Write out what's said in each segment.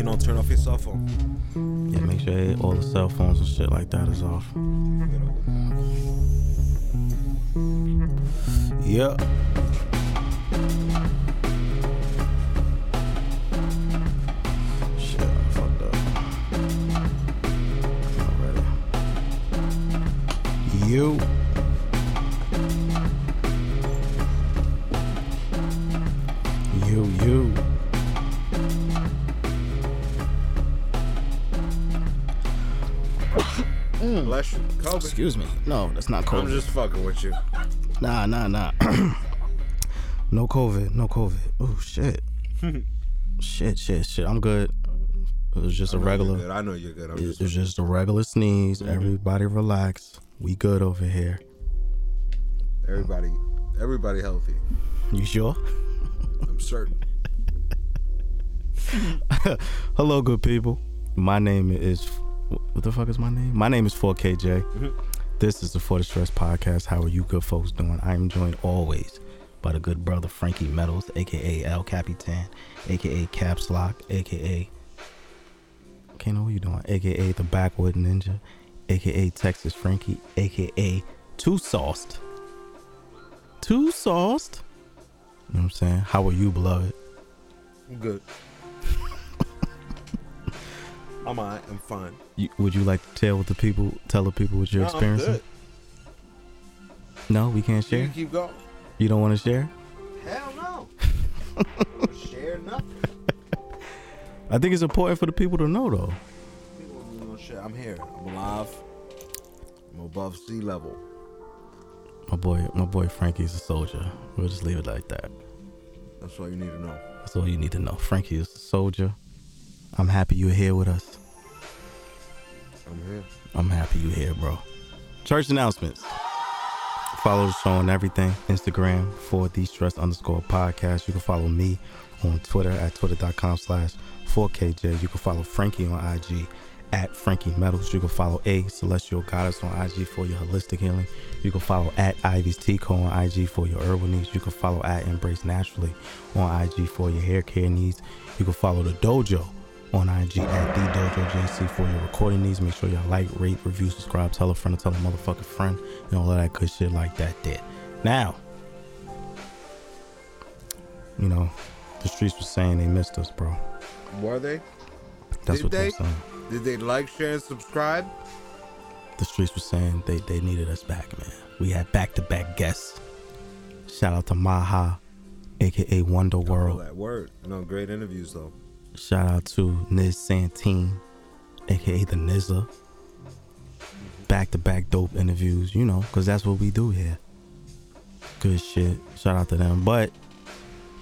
Kano, turn off your cell phone. Yeah, make sure all the cell phones and shit like that is off. Yeah. Shit, I fucked up. Ready. You. You, COVID. Excuse me. No, that's not I'm just fucking with you. Nah, nah, nah. no COVID. No COVID. Oh shit. shit, shit, shit. I'm good. It was just a I regular. good. I know you're good. I'm It just was just a regular sneeze. Mm-hmm. Everybody relax. We good over here. everybody, everybody healthy. You sure? I'm certain. Hello, good people. My name is. What the fuck is my name? My name is 4KJ. This is the For the Stress podcast. How are you, good folks, doing? I am joined always by the good brother Frankie Meadows, aka El Capitan, aka Caps Lock, aka. Okay, know what you doing? AKA the Backwood Ninja, aka Texas Frankie, aka Too Sauced. Too Sauced? You know what I'm saying? How are you, beloved? I'm good. I'm alright. I'm fine. You, would you like to tell what the people tell the people what you're No, experiencing? No, we can't You share. can keep going. You don't want to share? Hell no. share nothing. I think it's important for the people to know though. People don't know. I'm here. I'm alive. I'm above sea level. My boy, my boy Frankie's a soldier. We'll just leave it like that. That's all you need to know. That's all you need to know. Frankie is a soldier. I'm happy you're here with us. I'm here. I'm happy you're here, bro. Church announcements. Follow the show on everything. Instagram for the stress underscore podcast. You can follow me on Twitter at twitter.com slash 4KJ. You can follow Frankie on IG at Frankie Metals. You can follow A Celestial Goddess on IG for your holistic healing. You can follow at Ivy's Tico on IG for your herbal needs. You can follow at Embrace Naturally on IG for your hair care needs. You can follow the dojo on IG at the Dojo JC for your recording needs. Make sure y'all like, rate, review, subscribe, tell a friend, tell a motherfucking friend, and all of that good shit like that. There. Now, you know, the streets were saying they missed us, bro. Were they? That's Did what they were saying. Did they like, share, and subscribe? The streets were saying they, they needed us back, man. We had back to back guests. Shout out to Maha, aka Wonder World. that word. No, great interviews though. Shout out to Niz Santine, aka the Nizza. Back to back dope interviews, you know, because that's what we do here. Good shit. Shout out to them. But,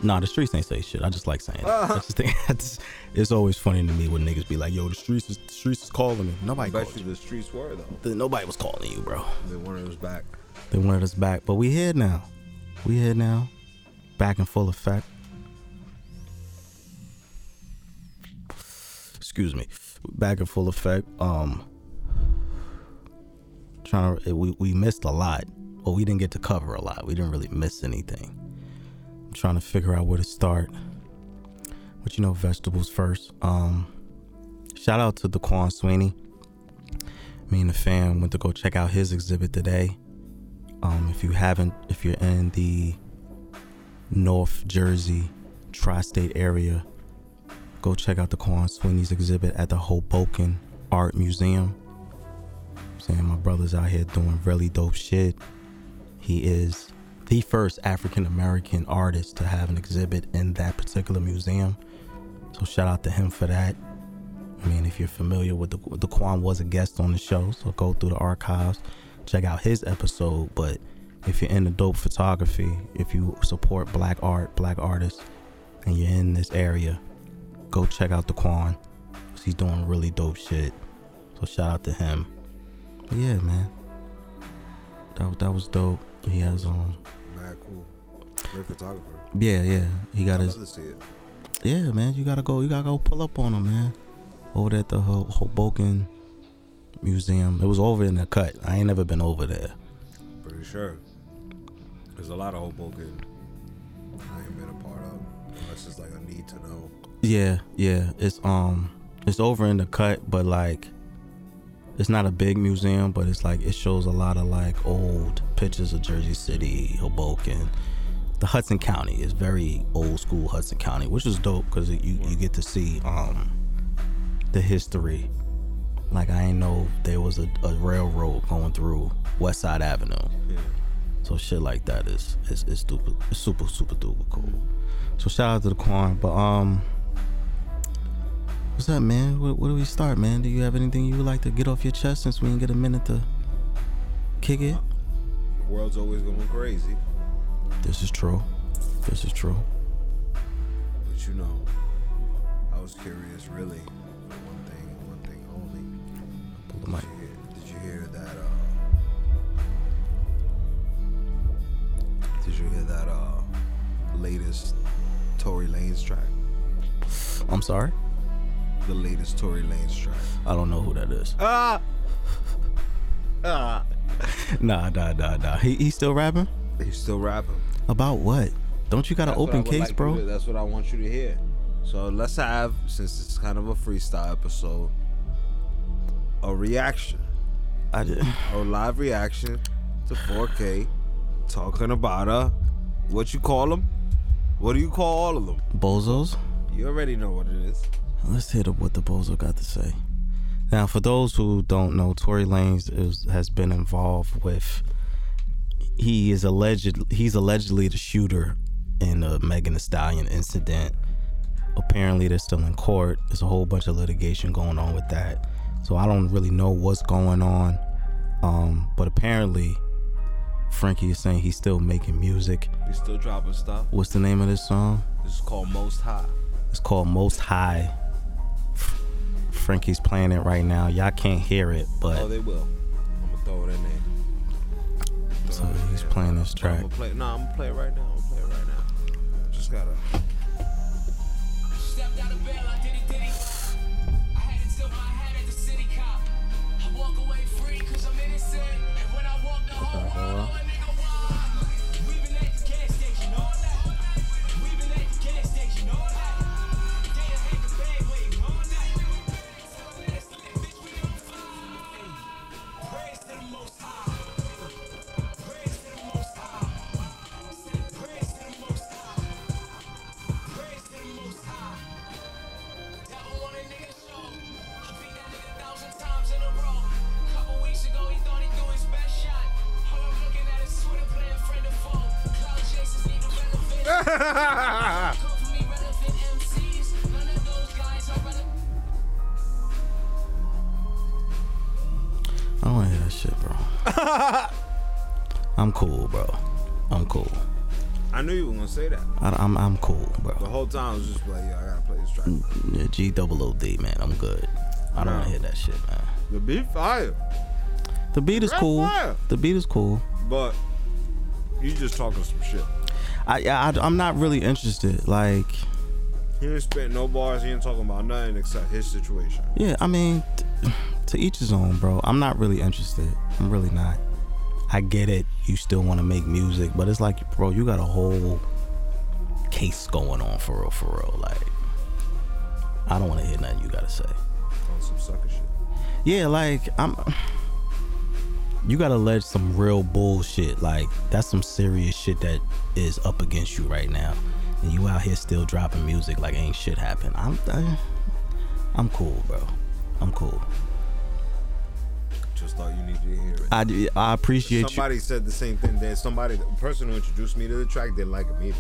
nah, the streets ain't say shit. I just like saying just think I just, it's always funny to me when niggas be like, yo, the streets is, the streets is calling me. Nobody bet called you the streets were though. Th- Nobody was calling you, bro. They wanted us back. They wanted us back. But we here now. We here now. Back in full effect. Excuse me. Back in full effect. Um trying to we, we missed a lot. but we didn't get to cover a lot. We didn't really miss anything. I'm trying to figure out where to start. But you know, vegetables first. Um shout out to Daquan Sweeney. Me and the fam went to go check out his exhibit today. Um, if you haven't, if you're in the North Jersey tri-state area, go check out Daquan Sweeney's exhibit at the Hoboken Art Museum. I'm saying my brother's out here doing really dope shit. He is the first African American artist to have an exhibit in that particular museum. So shout out to him for that. I mean, if you're familiar with the Daquan was a guest on the show, so go through the archives, check out his episode. But if you're into dope photography, if you support black art, black artists, and you're in this area, go check out Daquan. 'cause He's doing really dope shit. So shout out to him. But yeah, man. That that was dope. He has um Mad cool. Great photographer. yeah, yeah. He got his see it. Yeah, man, you gotta go. You gotta go pull up on him, man. Over there at the Hoboken Museum. It was over in the cut. I ain't never been over there. Pretty sure. There's a lot of Hoboken Yeah, yeah. It's um it's over in the cut, but like it's not a big museum, but it's like it shows a lot of like old pictures of Jersey City, Hoboken. The Hudson County is very old school Hudson County, which is dope because you you get to see um the history. Like I ain't know there was a, a railroad going through West Side Avenue. Yeah. So shit like that is is, is it's super super duper cool. So shout out to Daquan, but um, what's up, man? Where, where do we start, man? Do you have anything you would like to get off your chest since we didn't get a minute to kick it? The world's always going crazy, This is true. This is true. but you know, I was curious, really, for one thing and one thing only. Pull the Did mic. you hear, did you hear that? Uh, did you hear that? Uh, latest Tory Lanez track. I'm sorry. The latest Tory Lanez track. I don't know who that is. Ah. Ah. Nah, nah, nah, nah. He he still rapping He's still rapping. about what? Don't you got an That's what I open case, like bro? that's what I want you to hear. So let's have, since it's kind of a freestyle episode, a reaction, I did. a live reaction to 4K, talking about uh, what you call them? What do you call all of them? Bozos. You already know what it is. Let's hit up what the Bozo got to say. Now, for those who don't know, Tory Lanez is, has been involved with. He is alleged. He's allegedly the shooter in the Megan Thee Stallion incident. Apparently, they're still in court. There's a whole bunch of litigation going on with that. So I don't really know what's going on. Um, but apparently, Frankie is saying he's still making music. We still dropping stuff. What's the name of this song? This is called Most High. It's called Most High. Frankie's playing it right now. Y'all can't hear it, but Oh, they will. I'm gonna throw it in there. so he's playing this I'm track. gonna play. No, I'm gonna play it right now. I'm gonna play it right now. Just gotta. I don't want to hear that shit, bro. I'm cool, bro. I'm cool. I knew you were gonna say that. I, I'm I'm cool, bro. The whole time I was just like, yeah, I gotta play this track. Yeah, G double O D, man. I'm good. I don't want to hear that shit, man. The beat fire, The beat is cool. fire. The beat is cool. but you just talking some shit. I, I I'm not really interested. Like, He didn't spit no bars. He ain't talking about nothing except his situation. yeah, I mean, t- to each his own, bro. I'm not really interested. I'm really not. I get it. You still want to make music, but it's like, bro, you got a whole case going on for real, for real. Like, I don't want to hear nothing you gotta say. On some sucker shit. Yeah, like I'm. You gotta allege some real bullshit. Like that's some serious shit that is up against you right now, and you out here still dropping music like ain't shit happened. I'm, I, I'm cool, bro. I'm cool. Just thought you needed to hear it. I, do- I appreciate you. Somebody said the same thing. That somebody, the person who introduced me to the track, didn't like him either.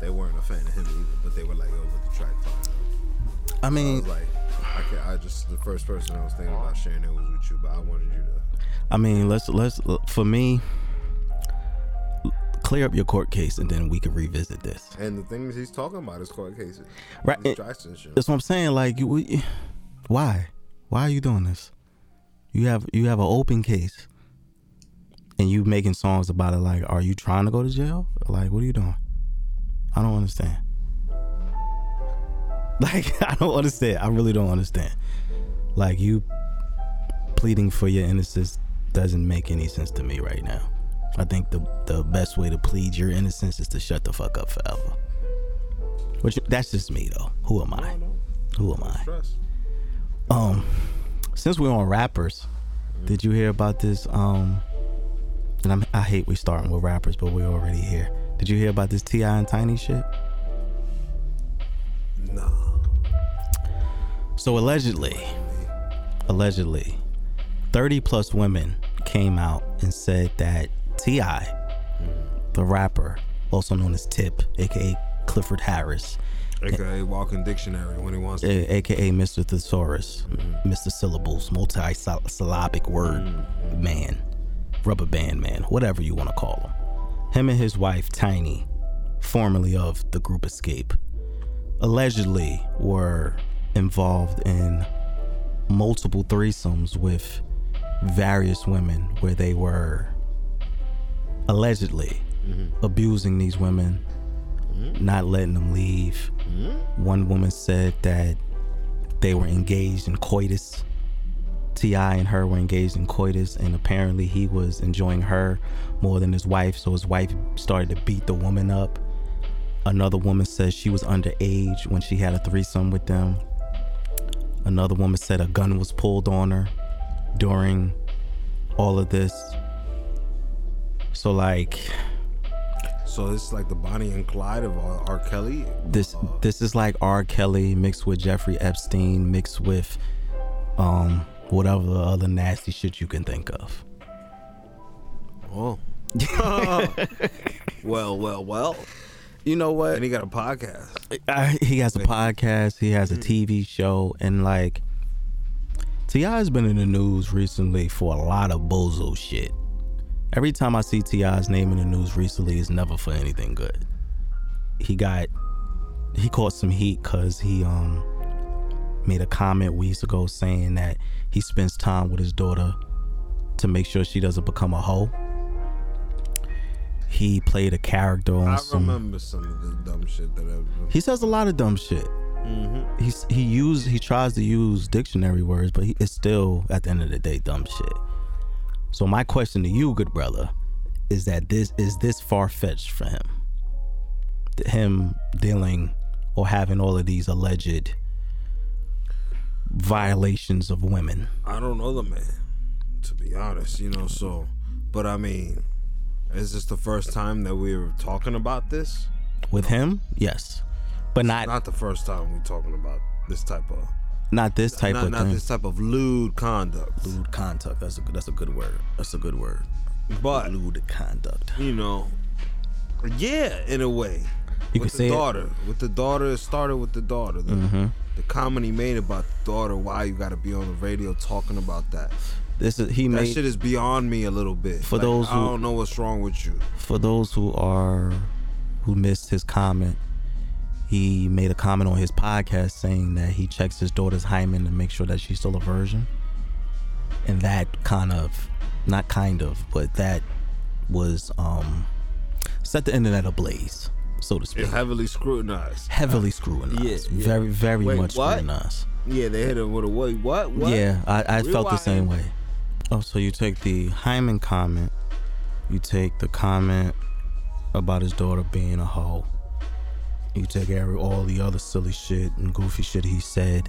They weren't a fan of him either, but they were like, "Oh, but the track fire." I I mean, was like, I, can, I just the first person I was thinking about sharing it was with you, but I wanted you to. I mean, let's let's for me. Clear up your court case, and then we can revisit this. And the things he's talking about is court cases, Right, This and- Jackson shit. That's what I'm saying. Like, you, we- why? Why are you doing this? You have you have an open case, and you making songs about it. Like, are you trying to go to jail? Like, what are you doing? I don't understand. Like, I don't understand. I really don't understand. Like, you pleading for your innocence doesn't make any sense to me right now. I think the the best way to plead your innocence is to shut the fuck up forever. Which that's just me though. Who am I? Who am I? Um, since we're on rappers, did you hear about this? Um, and I'm, I hate we starting with rappers, but we're already here. Did you hear about this Ti and Tiny shit? Nah. So allegedly, allegedly, 30 plus women came out and said that Ti, the rapper, also known as Tip, aka Clifford Harris, AKA Walking Dictionary when he wants to. a- aka Mr. Thesaurus, mm-hmm. Mr. Syllables, multi-syllabic word mm-hmm. man, rubber band man, whatever you want to call him. Him and his wife Tiny, formerly of the group Xscape, allegedly were involved in multiple threesomes with various women where they were allegedly mm-hmm. abusing these women, mm-hmm. not letting them leave. Mm-hmm. One woman said that they were engaged in coitus. Ti and her were engaged in coitus, and apparently he was enjoying her more than his wife. So his wife started to beat the woman up. Another woman says she was underage when she had a threesome with them. Another woman said a gun was pulled on her during all of this. So like So it's like the Bonnie and Clyde of R. R. Kelly. this Uh, this is like R. Kelly mixed with Jeffrey Epstein mixed with um whatever the other nasty shit you can think of. oh. well, well, well. You know what? And he got a podcast. I, he has a podcast. He has a TV show, and like Ti has been in the news recently for a lot of bozo shit. Every time I see Ti's name in the news recently, it's never for anything good. He got he caught some heat because he um made a comment weeks ago saying that he spends time with his daughter to make sure she doesn't become a hoe. He played a character on I some. remember some of the dumb shit that I've He says a lot of dumb shit. Mm-hmm. He's he use he tries to use dictionary words, but he, it's still at the end of the day dumb shit. So my question to you, good brother, is that this is this far fetched for him? Him dealing or having all of these alleged violations of women. I don't know the man, to be honest, you know, so but I mean, is this the first time that we're talking about this? With him, yes, but not not, the first time we're talking about this type of not this type not, of not thing. this type of lewd conduct. Lewd conduct. That's a good- that's a good word. That's a good word. But Lewd conduct. you know, yeah, in a way. You with could the say it- daughter. With the daughter, it started with the daughter. The, Mm-hmm. the comment he made about the daughter. Why you got to be on the radio talking about that? This is he That made shit is beyond me a little bit. For Like, those I who- don't know what's wrong with you. for those who are who missed his comment he made a comment on his podcast saying that he checks his daughter's hymen to make sure that she's still a virgin and that kind of not kind of but that was um set the internet ablaze so to speak It's heavily scrutinized. heavily scrutinized Yeah, yeah. very very Wait, much what? scrutinized Yeah, they hit him with a wait. What? What? yeah, I, I felt the same way. Oh, so you take the hymen comment, you take the comment about his daughter being a hoe, you take every all the other silly shit and goofy shit he said,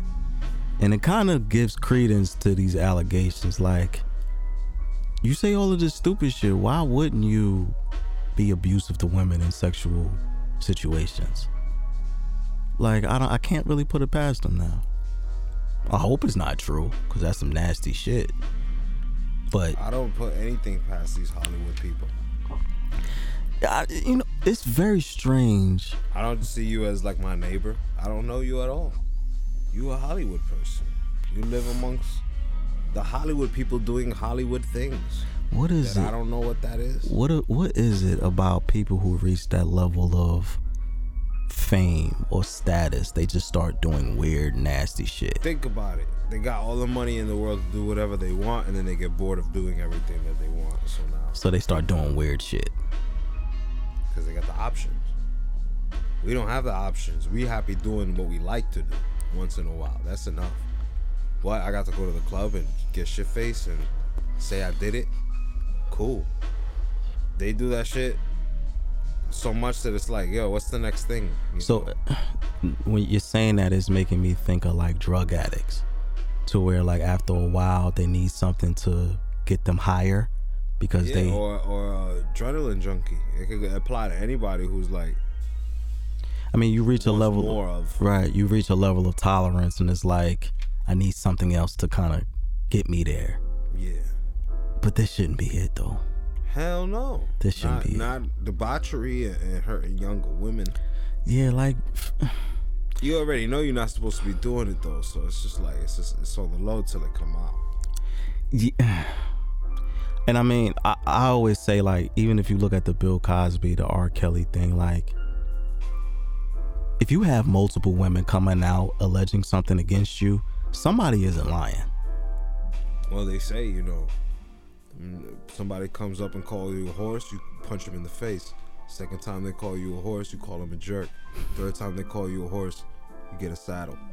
and it kind of gives credence to these allegations. Like, you say all of this stupid shit, why wouldn't you be abusive to women in sexual situations? Like, I don't, I can't really put it past him now. I hope it's not true, cause that's some nasty shit. But I don't put anything past these Hollywood people. I, you know, it's very strange. I don't see you as like my neighbor. I don't know you at all. You a Hollywood person. You live amongst the Hollywood people doing Hollywood things. What is That I don't know what that is. What what is it about people who reach that level of fame or status? They just start doing weird, nasty shit. Think about it. They got all the money in the world to do whatever they want, and then they get bored of doing everything that they want. So now, So they start doing weird shit. because they got the options. We don't have the options. We happy doing what we like to do once in a while. That's enough. What? I got to go to the club and get shit faced and say I did it. Cool. They do that shit. so much that it's like, yo, what's the next thing? You So know? when you're saying that, it's making me think of like drug addicts, to where like after a while they need something to get them higher, because yeah, they. or or uh, adrenaline junkie. It could apply to anybody who's like I mean, you reach a level. more of. Right, you reach a level of tolerance, and it's like I need something else to kind of get me there. Yeah. But this shouldn't be it though. Hell no. This shouldn't not, be it. Not debauchery and, and hurting younger women. Yeah, like You already know you're not supposed to be doing it though, so it's just like it's just it's on the low till it come out. Yeah. And I mean, I, I always say like, even if you look at the Bill Cosby, the R. Kelly thing, like, if you have multiple women coming out alleging something against you, somebody isn't lying. Well, they say you know, somebody comes up and calls you a horse, you punch him in the face. Second time they call you a horse, you call him a jerk. Third time they call you a horse, you get a saddle.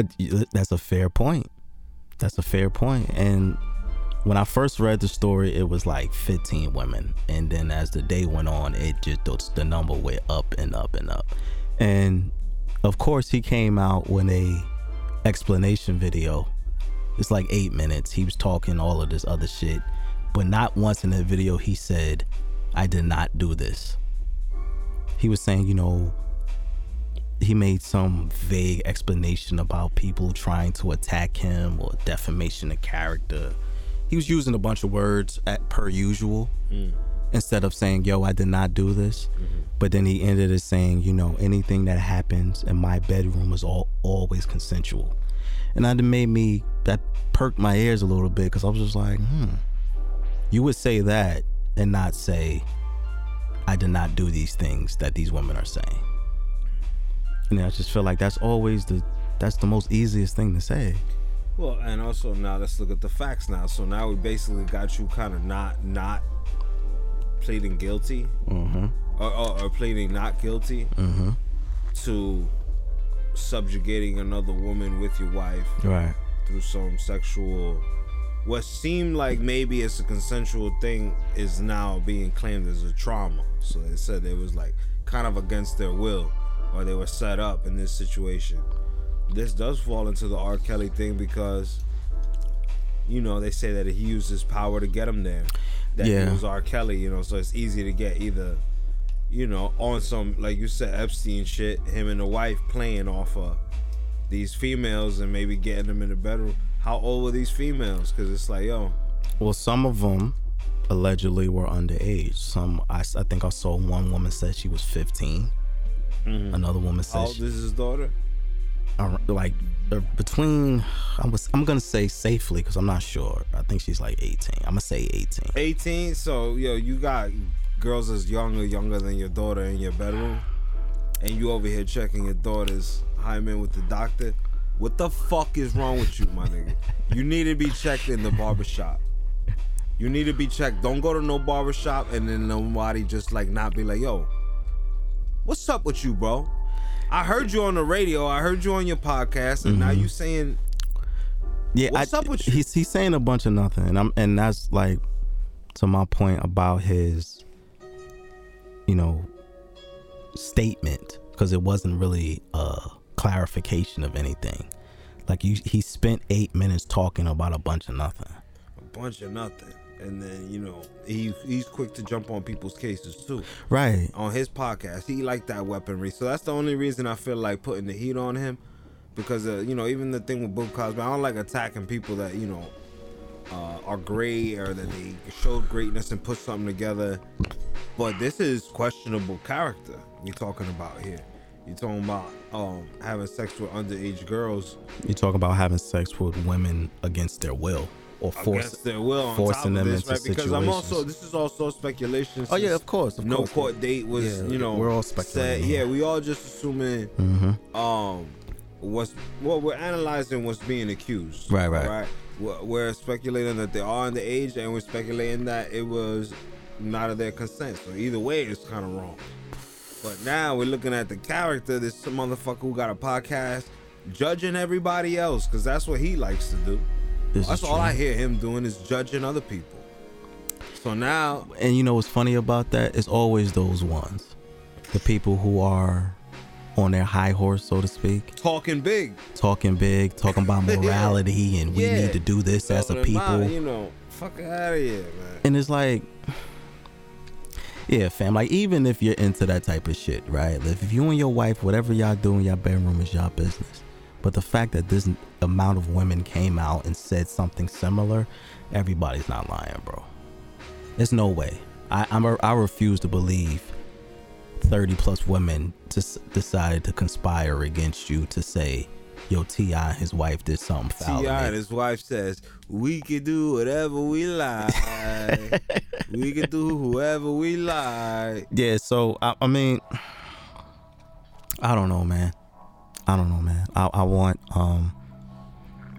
Uh, That's a fair point. That's a fair point. And when I first read the story, it was like 15 women, and then as the day went on, it just the number went up and up and up. And of course, he came out with a explanation video. It's like eight minutes. He was talking all of this other shit, but not once in the video he said, "I did not do this." He was saying, you know, he made some vague explanation about people trying to attack him or defamation of character. He was using a bunch of words at per usual instead of saying, "Yo, I did not do this." But then he ended it saying, "You know, anything that happens in my bedroom is all always consensual," and that made me that perked my ears a little bit because I was just like, "Hmm." You would say that and not say, "I did not do these things that these women are saying." And I just feel like that's always the that's the most easiest thing to say. Well, and also now let's look at the facts now. So now we basically got you kind of not not pleading guilty, Mm-hmm. or, or, or pleading not guilty Mm-hmm. to subjugating another woman with your wife Right. through some sexual. What seemed like maybe it's a consensual thing is now being claimed as a trauma. So they said it was like kind of against their will, or they were set up in this situation. This does fall into the R. Kelly thing because, you know, they say that he used his power to get him there. That Yeah. he was R. Kelly, you know, so it's easy to get either, you know, on some like you said Epstein shit, him and the wife playing off of these females and maybe getting them in the bedroom. How old were these females? Because it's like, yo, Well, some of them allegedly were underage. Some I think I saw one woman said she was 15. Another woman how said old she, is his daughter? like uh, between I was I'm gonna say safely because I'm not sure. I think she's like 18. I'm gonna say 18. 18. So, yo, you got girls as young or younger than your daughter in your bedroom, and you over here checking your daughter's hymen with the doctor. What the fuck is wrong with you, my nigga? You need to be checked in the barbershop. You need to be checked. Don't go to no barbershop and then nobody just like not be like, yo, what's up with you, bro? I heard you on the radio. I heard you on your podcast, and now mm-hmm. you saying Yeah, What's I, up with you? He's he's saying a bunch of nothing, and I'm and that's like to my point about his, you know, statement because it wasn't really a clarification of anything. Like you, he spent eight minutes talking about a bunch of nothing. a bunch of nothing. And then, you know, he he's quick to jump on people's cases too. Right. On his podcast, he like that weaponry. So that's the only reason I feel like putting the heat on him. Because, uh, you know, even the thing with Bill Cosby, I don't like attacking people that, you know, uh, are great or that they showed greatness and put something together. But this is questionable character we talking about here. You're talking about um, having sex with underage girls You talk about having sex with women against their will or force. their will forcing them this, into right? Because I'm also this is also speculation. Oh yeah, of course. Of no course. court date was Yeah, you know we're all said- speculating yeah, we all just assuming Mm-hmm. um what's what we're analyzing what's being accused. Right, right. Right. We're, we're speculating that they are underage, and we're speculating that it was not of their consent. So either way, it's kind of wrong. But now we're looking at the character. This motherfucker who got a podcast, judging everybody else, because that's what he likes to do. This That's all true. I hear him doing is judging other people. So now, And you know what's funny about that? It's always those ones, the people who are on their high horse, so to speak, talking big. talking big, talking about Yeah. morality, and we Yeah. need to do this as a people. You know, fuck out of here, man. And it's like, yeah, fam. Like even if you're into that type of shit, right? If you and your wife, whatever y'all do in your bedroom is y'all business. But the fact that this amount of women came out and said something similar, everybody's not lying, bro. There's no way. I I'm a, I refuse to believe 30 plus women just decided to conspire against you to say, yo, Ti and his wife did something foul. Ti and his wife says, "We can do whatever we like. we can do whoever we like." Yeah, so I, I mean, I don't know, man. I don't know, man. I, I want, um,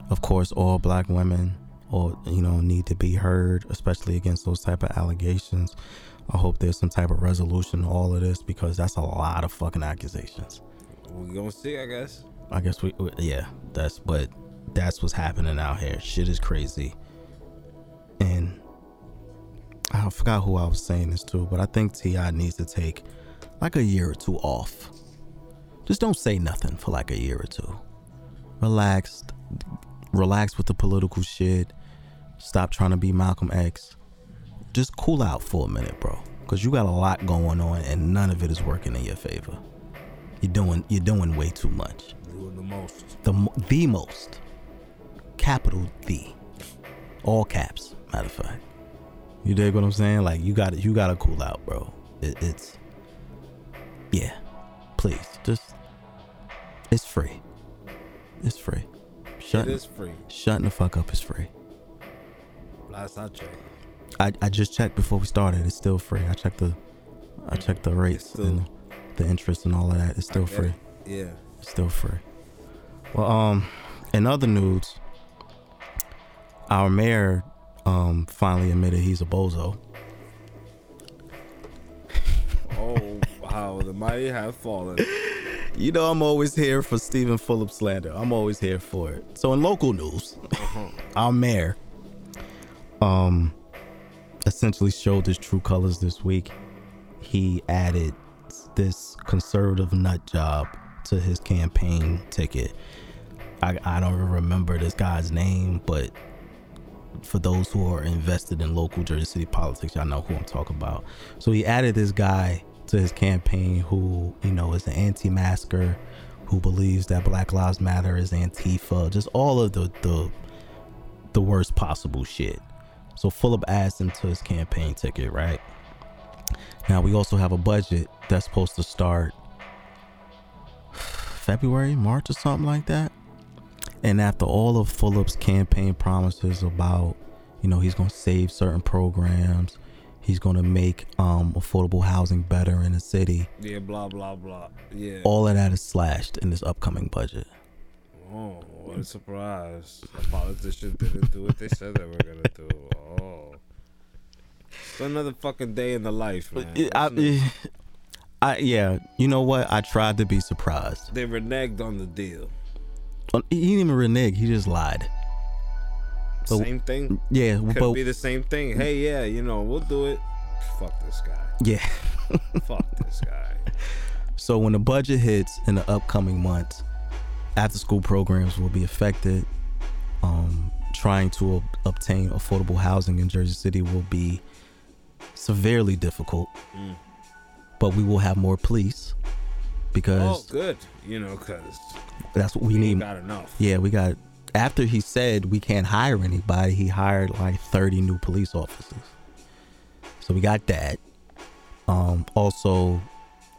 of course, all black women, or you know, need to be heard, especially against those type of allegations. I hope there's some type of resolution to all of this because that's a lot of fucking accusations. We gonna see, I guess. I guess we, we- yeah, that's but that's what's happening out here. Shit is crazy. And I forgot who I was saying this to, but I think Ti needs to take like a year or two off. Just don't say nothing for like a year or two. Relax, relax with the political shit. Stop trying to be Malcolm X. Just cool out for a minute, bro. Cause you got a lot going on, and none of it is working in your favor. You're doing you're doing way too much. The most. The the most. Capital the. All caps. Matter of fact. You dig what I'm saying? Like you got to you got to cool out, bro. It, it's yeah. Please, just it's free. It's free. It Shutting is free. shutting the fuck up is free. Last I checked. I, I just checked before we started. It's still free. I checked the I checked the rates still- and the interest and all of that. It's still free. it. Yeah. It's still free. Well, um, in other news, our mayor um finally admitted he's a bozo. Oh, wow, the mighty have fallen. You know, I'm always here for Steven Fulop slander. I'm always here for it. So, in local news, our mayor um essentially showed his true colors this week. He added this conservative nut job to his campaign ticket. I, I don't remember this guy's name, but for those who are invested in local Jersey City politics, y'all know who I'm talking about. So he added this guy to his campaign who, you know, is an anti-masker, who believes that Black Lives Matter is Antifa, just all of the the the worst possible shit. So Fulop adds him to his campaign ticket, right? Now we also have a budget that's supposed to start February, March, or something like that. And after all of Fulop's campaign promises about, you know, he's going to save certain programs, he's going to make um, affordable housing better in the city, Yeah, blah blah blah. Yeah. all of that is slashed in this upcoming budget. Oh, what a surprise. The politicians didn't do what they said they were gonna do. Oh. It's another fucking day in the life, man. I? I, yeah, you know what? I tried to be surprised. they reneged on the deal. He didn't even renege. He just lied. So- Same thing. Yeah, Could but be the same thing. Hey, yeah, you know, we'll do it. Fuck this guy. yeah. Fuck this guy. So when the budget hits in the upcoming months, after school programs will be affected. Um, trying to ob- obtain affordable housing in Jersey City will be severely difficult. Mm. But we will have more police Oh, because good. You know, because that's what we we need. got enough. Yeah, we got. After he said we can't hire anybody, he hired like 30 new police officers. So we got that. Um, also,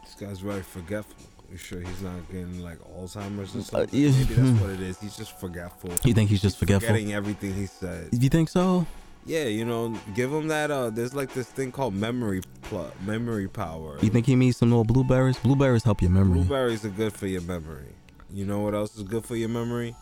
This guy's very forgetful. You sure he's not getting like Alzheimer's or Uh, something? yeah. Maybe that's what it is. He's just forgetful. you think he's just forgetful? Forgetting everything he said. You think so? Yeah, you know, give him that. Uh, there's like this thing called memory pl- memory power. You think he needs some more blueberries? Blueberries help your memory. Blueberries are good for your memory. You know what else is good for your memory?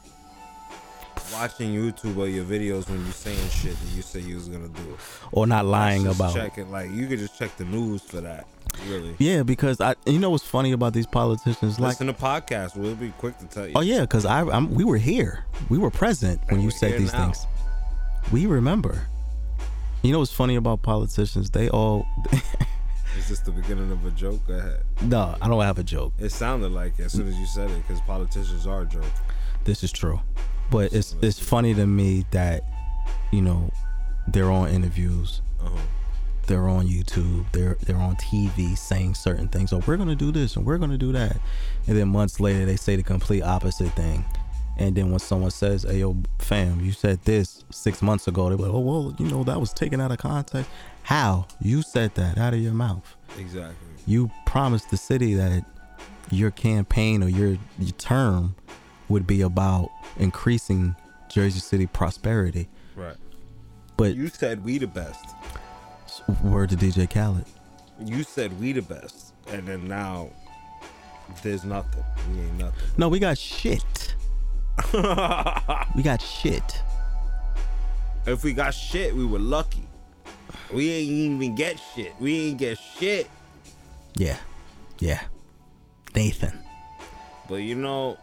Watching YouTube or your videos when you're saying shit that you say you was gonna do. or not lying Just about. check it. Like you could just check the news for that. Really. Yeah, because I, you know what's funny about these politicians? Like, Listen to podcasts. We'll be quick to tell you. oh yeah, because I, I'm, we were here, we were present when you said these now. things. We remember. You know what's funny about politicians? They all. Is this the beginning of a joke? Go ahead. no, I don't have a joke. It sounded like it as soon as you said it, because politicians are a joke. This is true, but it's it's funny to me that you know they're on interviews, Uh-huh. they're on YouTube, they're they're on TV saying certain things. Oh, we're gonna do this and we're gonna do that, and then months later they say the complete opposite thing. And then when someone says, "Hey, yo, fam, you said this six months ago," they're like, "Oh, well, you know that was taken out of context." How you said that out of your mouth? Exactly. You promised the city that your campaign or your, your term would be about increasing Jersey City prosperity. Right. But You said we the best. word to DJ Khaled. You said we the best, and then now there's nothing. We ain't nothing. No, we got shit. we got shit. If we got shit, we were lucky. We ain't even get shit. We ain't get shit. Yeah. Yeah. Nathan. But you know,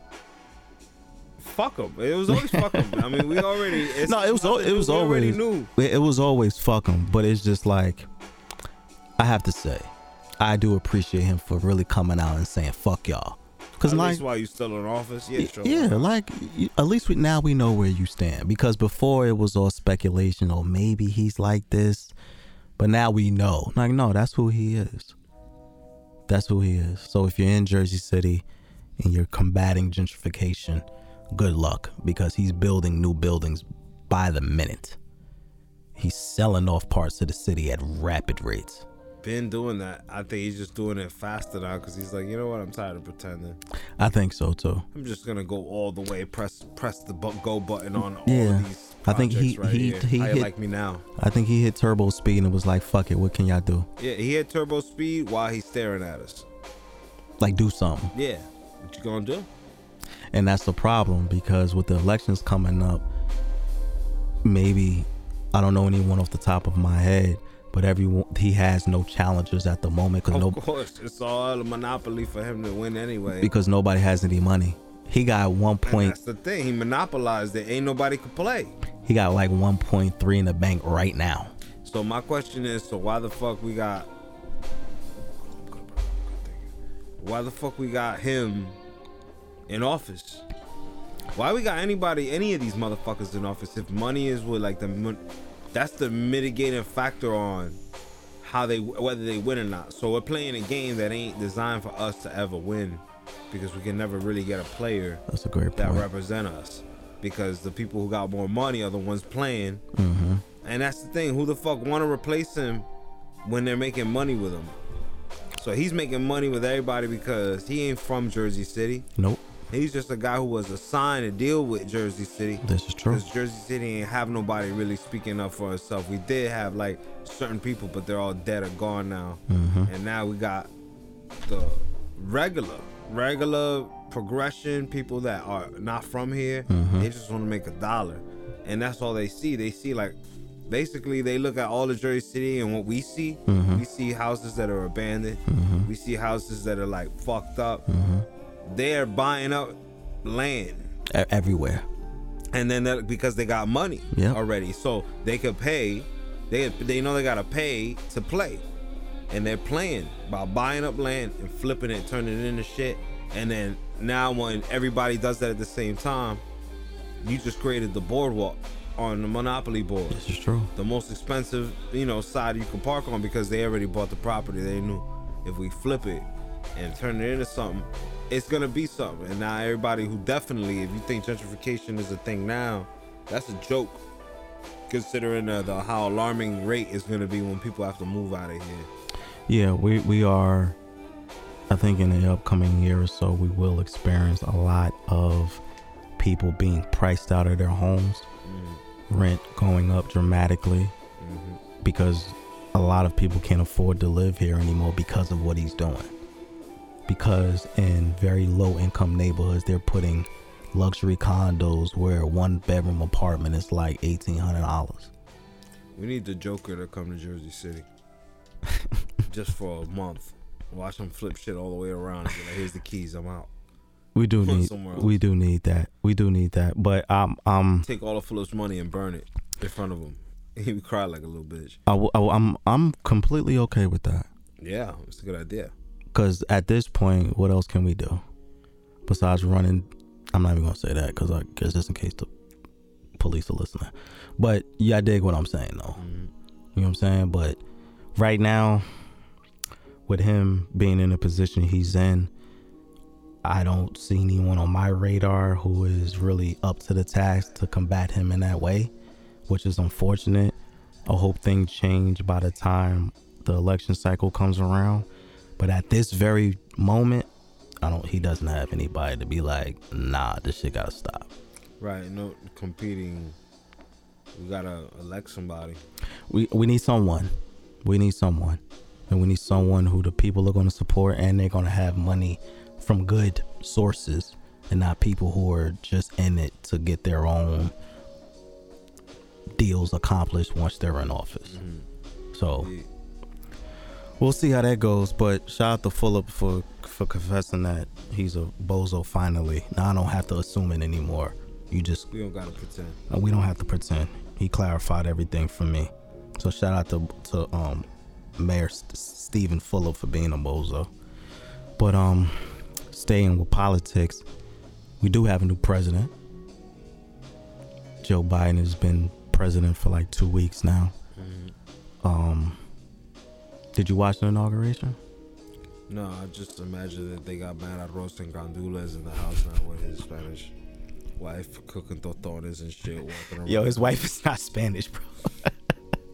fuck them. It was always fuck them. I mean, we already. It's No, it was al- it was already always knew. it, it was always fuck him, but it's just like I have to say, I do appreciate him for really coming out and saying fuck y'all. Cause At like least while you still in office, yeah, sure. Yeah, like at least we, now we know where you stand because before it was all speculation or maybe he's like this, but now we know. Like no, that's who he is. That's who he is. So if you're in Jersey City and you're combating gentrification, good luck because he's building new buildings by the minute. He's selling off parts of the city at rapid rates. Been doing that. I think he's just doing it faster now because he's like, you know what? I'm tired of pretending. I think so too. I'm just gonna go all the way. Press press the bu- go button on all Yeah. these. I think he- right he- here. he How hit- like me now. I think he hit turbo speed and it was like, "Fuck it, what can y'all do? Yeah, he had turbo speed while he's staring at us. Like do something." Yeah, what you gonna do? And that's the problem because with the elections coming up, maybe I don't know anyone off the top of my head, but everyone he has no challengers at the moment because Of no course, it's all a monopoly for him to win anyway. because nobody has any money. He got one point. that's the thing. He monopolized it. Ain't nobody could play. He got like one point three in the bank right now. So my question is, so why the fuck we got? Why the fuck we got him in office? Why we got anybody, any of these motherfuckers in office? If money is what like the, that's the mitigating factor on how they whether they win or not. So we're playing a game that ain't designed for us to ever win, because we can never really get a player That's a great that point. represent us because the people who got more money are the ones playing. Hmm and that's the thing who the fuck want to replace him when they're making money with him? So he's making money with everybody because he ain't from jersey city. Nope, he's just a guy who was assigned to deal with jersey city. This is true. because jersey city ain't have nobody really speaking up for herself we did have like certain people but they're all dead or gone now. Hmm and now we got the regular regular progression people that are not from here. Mhm. they just want to make a dollar. And that's all they see. They see like basically they look at all the jersey city and what we see. Mhm. we see houses that are abandoned. Mhm. we see houses that are like fucked up. Hmm they're buying up land everywhere. and then that because they got money Yeah. already, so they could pay. They they know they gotta pay to play, and they're playing by buying up land and flipping it, turning it into shit. And then now when everybody does that at the same time, you just created the boardwalk on the monopoly board, This is true. the most expensive you know side you can park on because they already bought the property. They knew if we flip it and turn it into something, it's gonna be something. And now everybody who definitely, if you think gentrification is a thing now, that's a joke. Considering uh, the how alarming rate is gonna be when people have to move out of here. Yeah, we we are. I think in the upcoming year or so, we will experience a lot of people being priced out of their homes, rent going up dramatically Mhm. because a lot of people can't afford to live here anymore because of what he's doing. Because in very low income neighborhoods, they're putting luxury condos where one bedroom apartment is like eighteen hundred dollars. We need the Joker to come to Jersey City, just for a month. Watch him flip shit all the way around. And be like, Here's the keys. I'm out. We do need we do need that. We do need that. But um um Take all of Fulop's money and burn it in front of him He would cry like a little bitch. I, w- I w- I'm I'm completely okay with that. Yeah, it's a good idea. Because at this point, what else can we do besides running? I'm not even gonna say that because I guess just in case the police are listening. But yeah, I dig what I'm saying though. Mm-hmm. You know what I'm saying? But right now, with him being in the position he's in, I don't see anyone on my radar who is really up to the task to combat him in that way, which is unfortunate. I hope things change by the time the election cycle comes around. But at this very moment, I don't. He doesn't have anybody to be like, nah, this shit gotta stop. Right, no competing. We gotta elect somebody. We we need someone. We need someone, and we need someone who the people are going to support, and they're going to have money from good sources, and not people who are just in it to get their own deals accomplished once they're in office. Mm-hmm. So Yeah. We'll see how that goes. But shout out to Fulop for for confessing that he's a bozo finally. Now I don't have to assume it anymore. You just We don't gotta pretend. uh, we don't have to pretend. He clarified everything for me. So shout out to to um Mayor St- Steven Fulop for being a bozo. But um staying with politics, we do have a new president. Joe Biden has been president for like 2 weeks now. Um did you watch the inauguration? No, I just imagine that they got mad at roasting gandules in the house now with his Spanish wife cooking tostones and shit. Walking around. Yo, his wife is not Spanish, bro.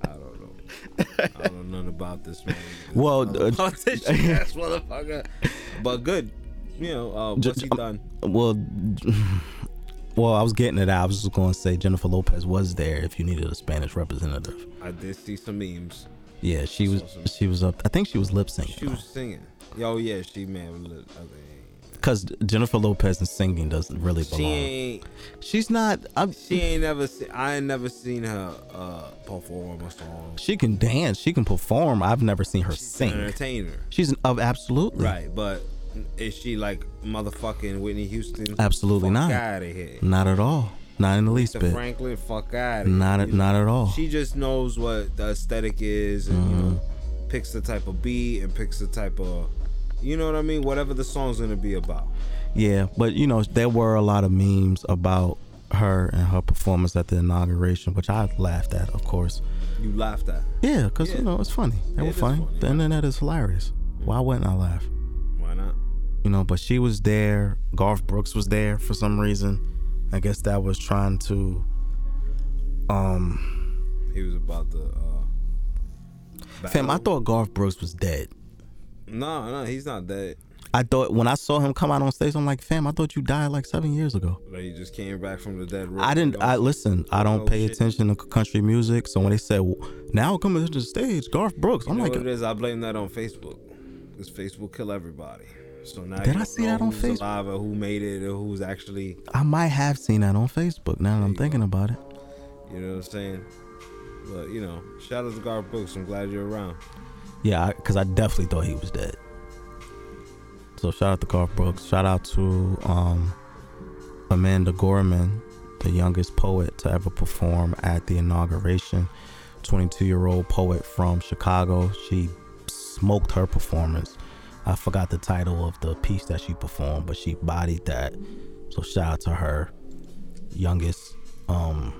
I don't know. I don't know nothing about this man. Well, uh, ass motherfucker. But good. You know, uh, what's he um, done? Well, well, I was getting it out. I was just going to say Jennifer Lopez was there if you needed a Spanish representative. I did see some memes. Yeah, she was. She was up. I think she was lip syncing. She was singing. Yo, yeah, she man. look, I mean, Because Jennifer Lopez and singing doesn't really She ain't. She's not. I'm, She ain't never. See, I ain't never seen her uh, perform a song. she can dance. She can perform. I've never seen her An sing. entertainer, She's an, of absolutely right? But is she like motherfucking Whitney Houston? Absolutely fuck not. Out of here. Not at all. Not in the least bit. Franklin, fuck out. Not at, not at all. She just knows what the aesthetic is, and Mm-hmm. know, picks the type of beat and picks the type of, you know what I mean? Whatever the song's gonna be about. Yeah, but you know, there were a lot of memes about her and her performance at the inauguration, which I laughed at, of course. You laughed at. Yeah, because Yeah. you know it's funny. They It were funny. funny, The internet is hilarious. Why wouldn't I laugh? Why not? You know, but she was there. Garth Brooks was there for some reason. I guess that was trying to. Um, He was about to. Uh, fam, I thought Garth Brooks was dead. No, no, he's not dead. I thought when I saw him come out on stage, I'm like, fam, I thought you died like seven years ago. But he just came back from the dead. I didn't. I listen. I don't Oh, pay shit. attention to country music. So when they said now coming to the stage, Garth Brooks, You I'm know like, what it is? I blame that on Facebook. Because Facebook kill everybody. So now Did I see that on Facebook? alive or who made it or who's actually, I might have seen that on Facebook. Now that I'm thinking about it. you know what I'm saying? But you know, shout out to Garth Brooks. I'm glad you're around. Yeah, because I, definitely thought he was dead. So shout out to Garth Brooks. Shout out to um, Amanda Gorman, the youngest poet to ever perform at the inauguration. 22 year old poet from Chicago. She smoked her performance. I forgot the title of the piece that she performed, but she bodied that. So shout out to her, youngest um,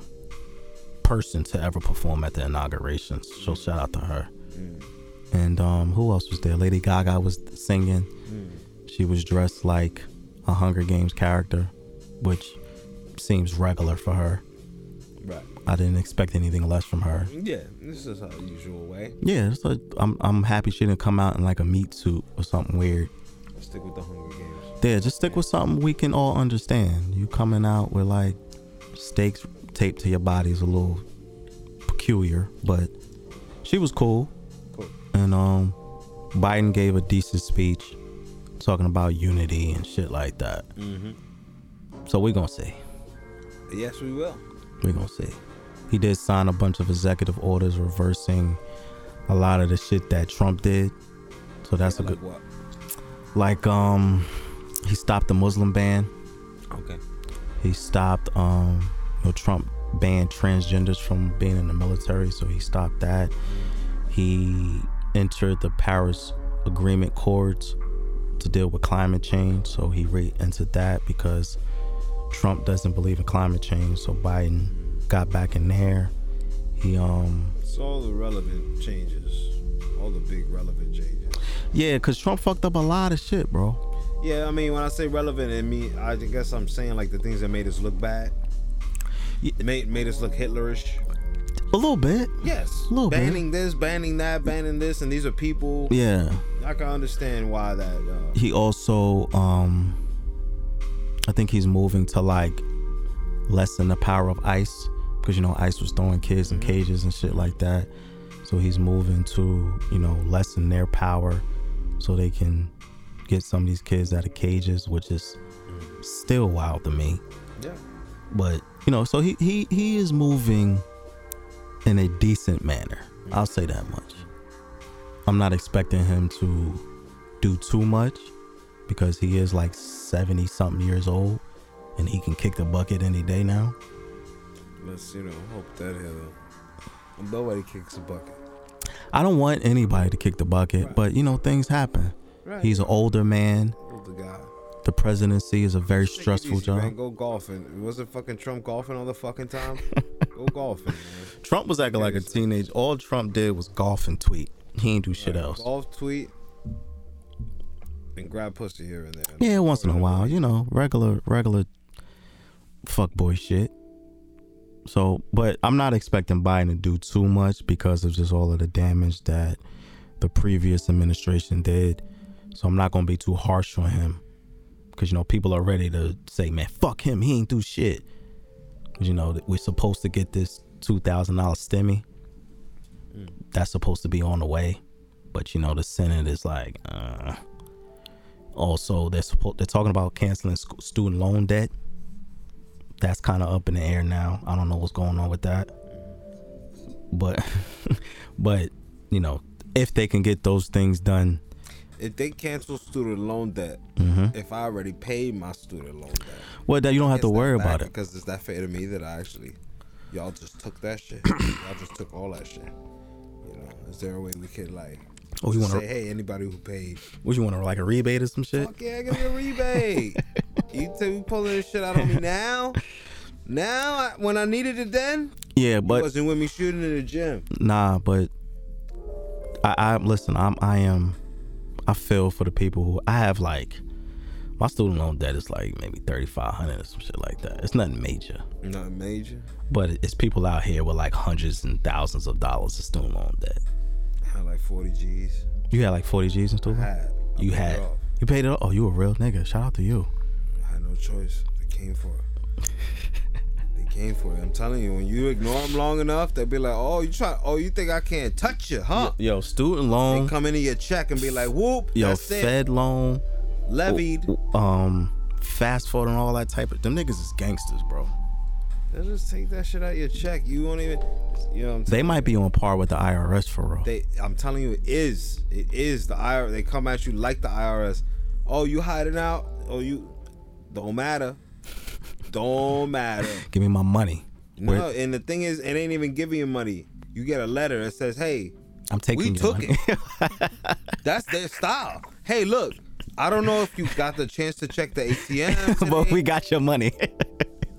person to ever perform at the inauguration. So shout out to her. And um, who else was there? Lady Gaga was singing. She was dressed like a Hunger Games character, which seems regular for her. I didn't expect anything less from her. Yeah, this is her usual way. Yeah, it's like, I'm I'm happy she didn't come out in like a meat suit or something weird. Stick with the Hunger Games. Yeah, just stick with something we can all understand. You coming out with like stakes taped to your body is a little peculiar, but she was cool. Cool. And um, Biden gave a decent speech talking about unity and shit like that. Mm-hmm. So we're gonna see. Yes, we will. We're gonna see. He did sign a bunch of executive orders reversing a lot of the shit that Trump did. So that's a like good what? like um he stopped the Muslim ban. Okay. He stopped um you know, Trump banned transgenders from being in the military, so he stopped that. He entered the Paris Agreement Accords to deal with climate change, so he re-entered that because Trump doesn't believe in climate change, so Biden got back in there. He um It's all the relevant changes, all the big relevant changes. yeah, cause Trump fucked up a lot of shit, bro. Yeah, I mean, when I say relevant, I mean, I guess I'm saying like the things that made us look bad, Yeah. made made us look Hitlerish. A little bit. Yes, A Little bit. banning this, banning that, banning this, and these are people. Yeah. I can understand why that. Uh, he also um i think he's moving to like lessen the power of ice because you know ice was throwing kids in mm-hmm. cages and shit like that. So he's moving to you know lessen their power so they can get some of these kids out of cages which is still wild to me. Yeah, but you know so he he, he is moving in a decent manner. I'll say that much. I'm not expecting him to do too much because he is like 70 something years old and he can kick the bucket any day now let's you know hope that he'll. Nobody kicks a bucket. i don't want anybody to kick the bucket Right. but you know things happen Right. he's an older man older guy. the presidency is a very Take stressful easy, job Man. Go golfing. Wasn't fucking Trump golfing all the fucking time? Go golfing, man. trump was acting like a teenage all trump did was golf and tweet he ain't do shit else Golf tweet and grab pussy here and there. Yeah, once in a while, you know, regular, regular fuck boy shit. So, but I'm not expecting Biden to do too much because of just all of the damage that the previous administration did. So I'm not gonna be too harsh on him because you know people are ready to say, "Man, fuck him, he ain't do shit." 'Cause, you know we're supposed to get this two thousand dollar stimmy. That's supposed to be on the way, but you know the Senate is like, uh, also, they're they're talking about canceling student loan debt. That's kind of up in the air now. I don't know what's going on with that. But but you know, if they can get those things done, If they cancel student loan debt, Mm-hmm. if I already paid my student loan debt, well, that you don't have to worry about it. because it's that fair to me that I actually, y'all just took that shit. y'all just took all that shit. You know, is there a way we could like Oh, you want say, hey, anybody who paid, What you want to like a rebate or some shit? fuck yeah, give me a rebate. you tell me pulling this shit out on me now? Now, I, when I needed it then, Yeah, you but wasn't with me shooting in the gym. nah, but I, I listen. I'm I am. I feel for the people who I have like. My student loan debt is like maybe thirty five hundred or some shit like that. It's nothing major. Nothing major. But it's people out here with like hundreds and thousands of dollars of student loan debt. I had like 40 G's. You had like 40 G's in student I had. I You had. off. You paid it off? Oh, you a real nigga. Shout out to you. I had no choice. They came for it. they came for it. I'm telling you, when you ignore them long enough, they'll be like, "Oh, you try? Oh, you think I can't touch you, huh?" Yo, student loan. They come into your check and be like, "Whoop, Yo, that's it, Fed loan. levied." Um, fast forward and all that type of. Them niggas is gangsters, bro. They'll just take that shit out your check. You won't even, you know. They might be on par with the IRS for real. They, I'm telling you, it is. It is the IRS. They come at you like the IRS. Oh, you hiding out? Oh, you don't matter. Don't matter. Give me my money. No, Where- and the thing is, it ain't even giving you money. You get a letter that says, "Hey, I'm taking we took money. it." That's their style. Hey, look, I don't know if you got the chance to check the ATM, but we got your money.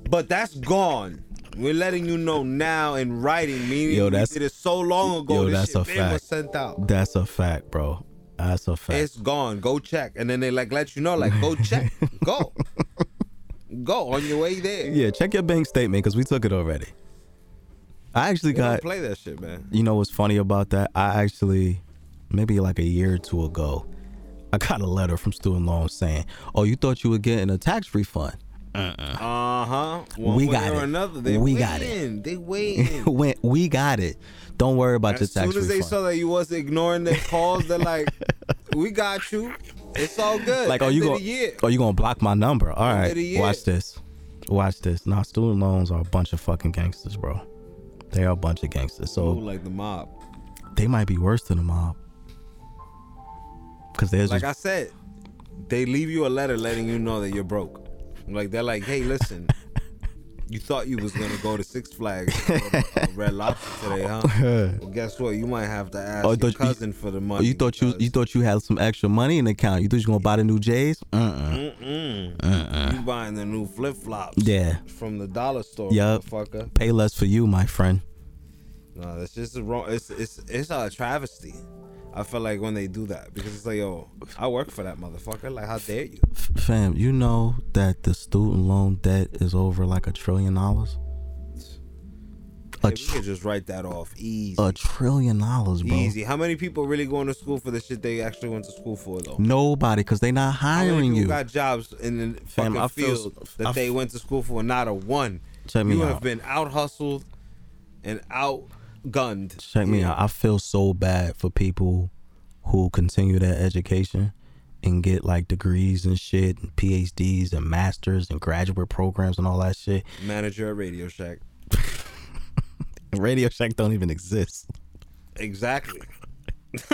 But that's gone. We're letting you know now in writing, meaning Yo, that's- it so long ago. yo, this that's shit a fact. was sent out. That's a fact, bro. That's a fact. It's gone. Go check, and then they like let you know, like go check, go, go on your way there. yeah, check your bank statement because we took it already. I actually They don't got. play that shit, man. You know what's funny about that? I actually, maybe like a year or two ago, I got a letter from student loans saying, "Oh, you thought you were getting a tax refund? Uh huh. One We got it. Another. They We got it. They waiting. when we got it, don't worry about as your tax soon as they refund." saw that you was ignoring their calls, they're like, "We got you. It's all good." like, oh, End you gonna, oh, you gonna block my number? All right, of the year. watch this, watch this. Nah, student loans are a bunch of fucking gangsters, bro. They are a bunch of gangsters. So Ooh, like the mob. they might be worse than the mob. Cause there's Like just I said, they leave you a letter letting you know that you're broke. Like they're like, "Hey, listen, You thought you was gonna go to Six Flags, or, uh, Red Lobster today, huh? well, guess what? You might have to ask Oh, your thought you- cousin for the Oh, money. you thought you you thought you had some extra money in the account. You thought you was gonna buy the new J's? Mm-mm. Mm-mm. You buying the new flip flops? Yeah. From the dollar store, Yup. motherfucker. Pay less for you, my friend. No, that's just a wrong. It's it's it's a travesty. I feel like when they do that because it's like, yo, I work for that motherfucker. Like, how dare you? Fam, you know that the student loan debt is over like a trillion dollars. A, Hey, we tr- could just write that off easy. a trillion dollars, bro. Easy. How many people really going to school for the shit they actually went to school for though? Nobody, because they not hiring you. got jobs in the Fam, fucking I feel- field I that f- they went to school for? Not a one. Check me you out. have been out hustled and outgunned. Check me Yeah. out. I feel so bad for people who continue their education and get like degrees and shit and PhDs and masters and graduate programs and all that shit. Manager at Radio Shack. Radio Shack don't even exist. Exactly.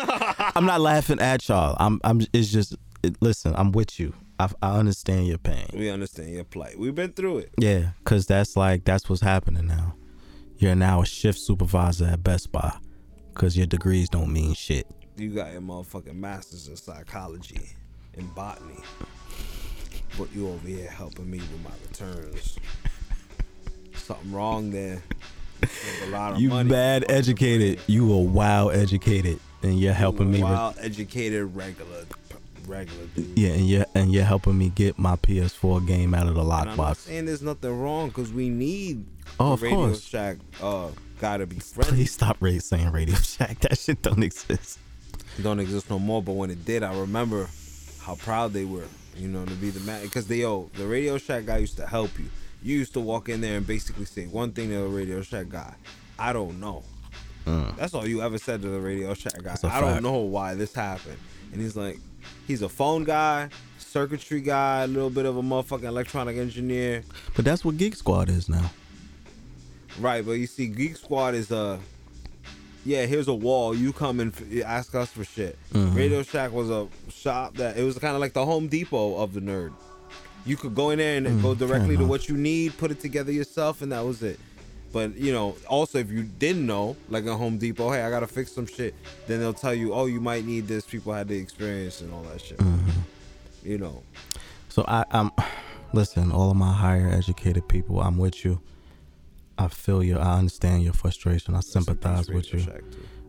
I'm not laughing at y'all. I'm I'm it's just it, listen, I'm with you. I, I understand your pain. We understand your plight. We've been through it. Yeah, cuz that's like that's what's happening now. You're now a shift supervisor at Best Buy cuz your degrees don't mean shit. You got your motherfucking masters in psychology and botany. But you over here helping me with my returns. Something wrong there. A lot of You money. bad educated. You a wow educated and you're helping me with Wild, educated, regular, regular dude. Yeah, and you're and you're helping me get my PS4 game out of the And lockbox. saying there's nothing wrong because we need Oh, the of Radio course. Shack uh, gotta be friendly. Please stop saying Radio Shack. That shit don't exist. don't exist no more. But when it did, I remember how proud they were, you know, to be the man. Because they, yo, the Radio Shack guy used to help you. You used to walk in there and basically say one thing to the Radio Shack guy. I don't know. That's all you ever said to the Radio Shack guy. I don't know why this happened. And he's like, he's a phone guy, circuitry guy, a little bit of a motherfucking electronic engineer. But that's what Geek Squad is now. Right, but you see, Geek Squad is a yeah, here's a wall. You come and f- ask us for shit. Mm-hmm. Radio Shack was a shop that it was kind of like the Home Depot of the nerd. You could go in there and go directly to Mm, what you need, put it together yourself, and that was it. But you know, also if you didn't know, like a Home Depot, hey, I gotta fix some shit, then they'll tell you, oh, you might need this. People had the experience and all that shit. Mm-hmm. You know, So I, I'm listen, all of my higher educated people, I'm with you. I feel you. I understand your frustration. I sympathize with you. Shack.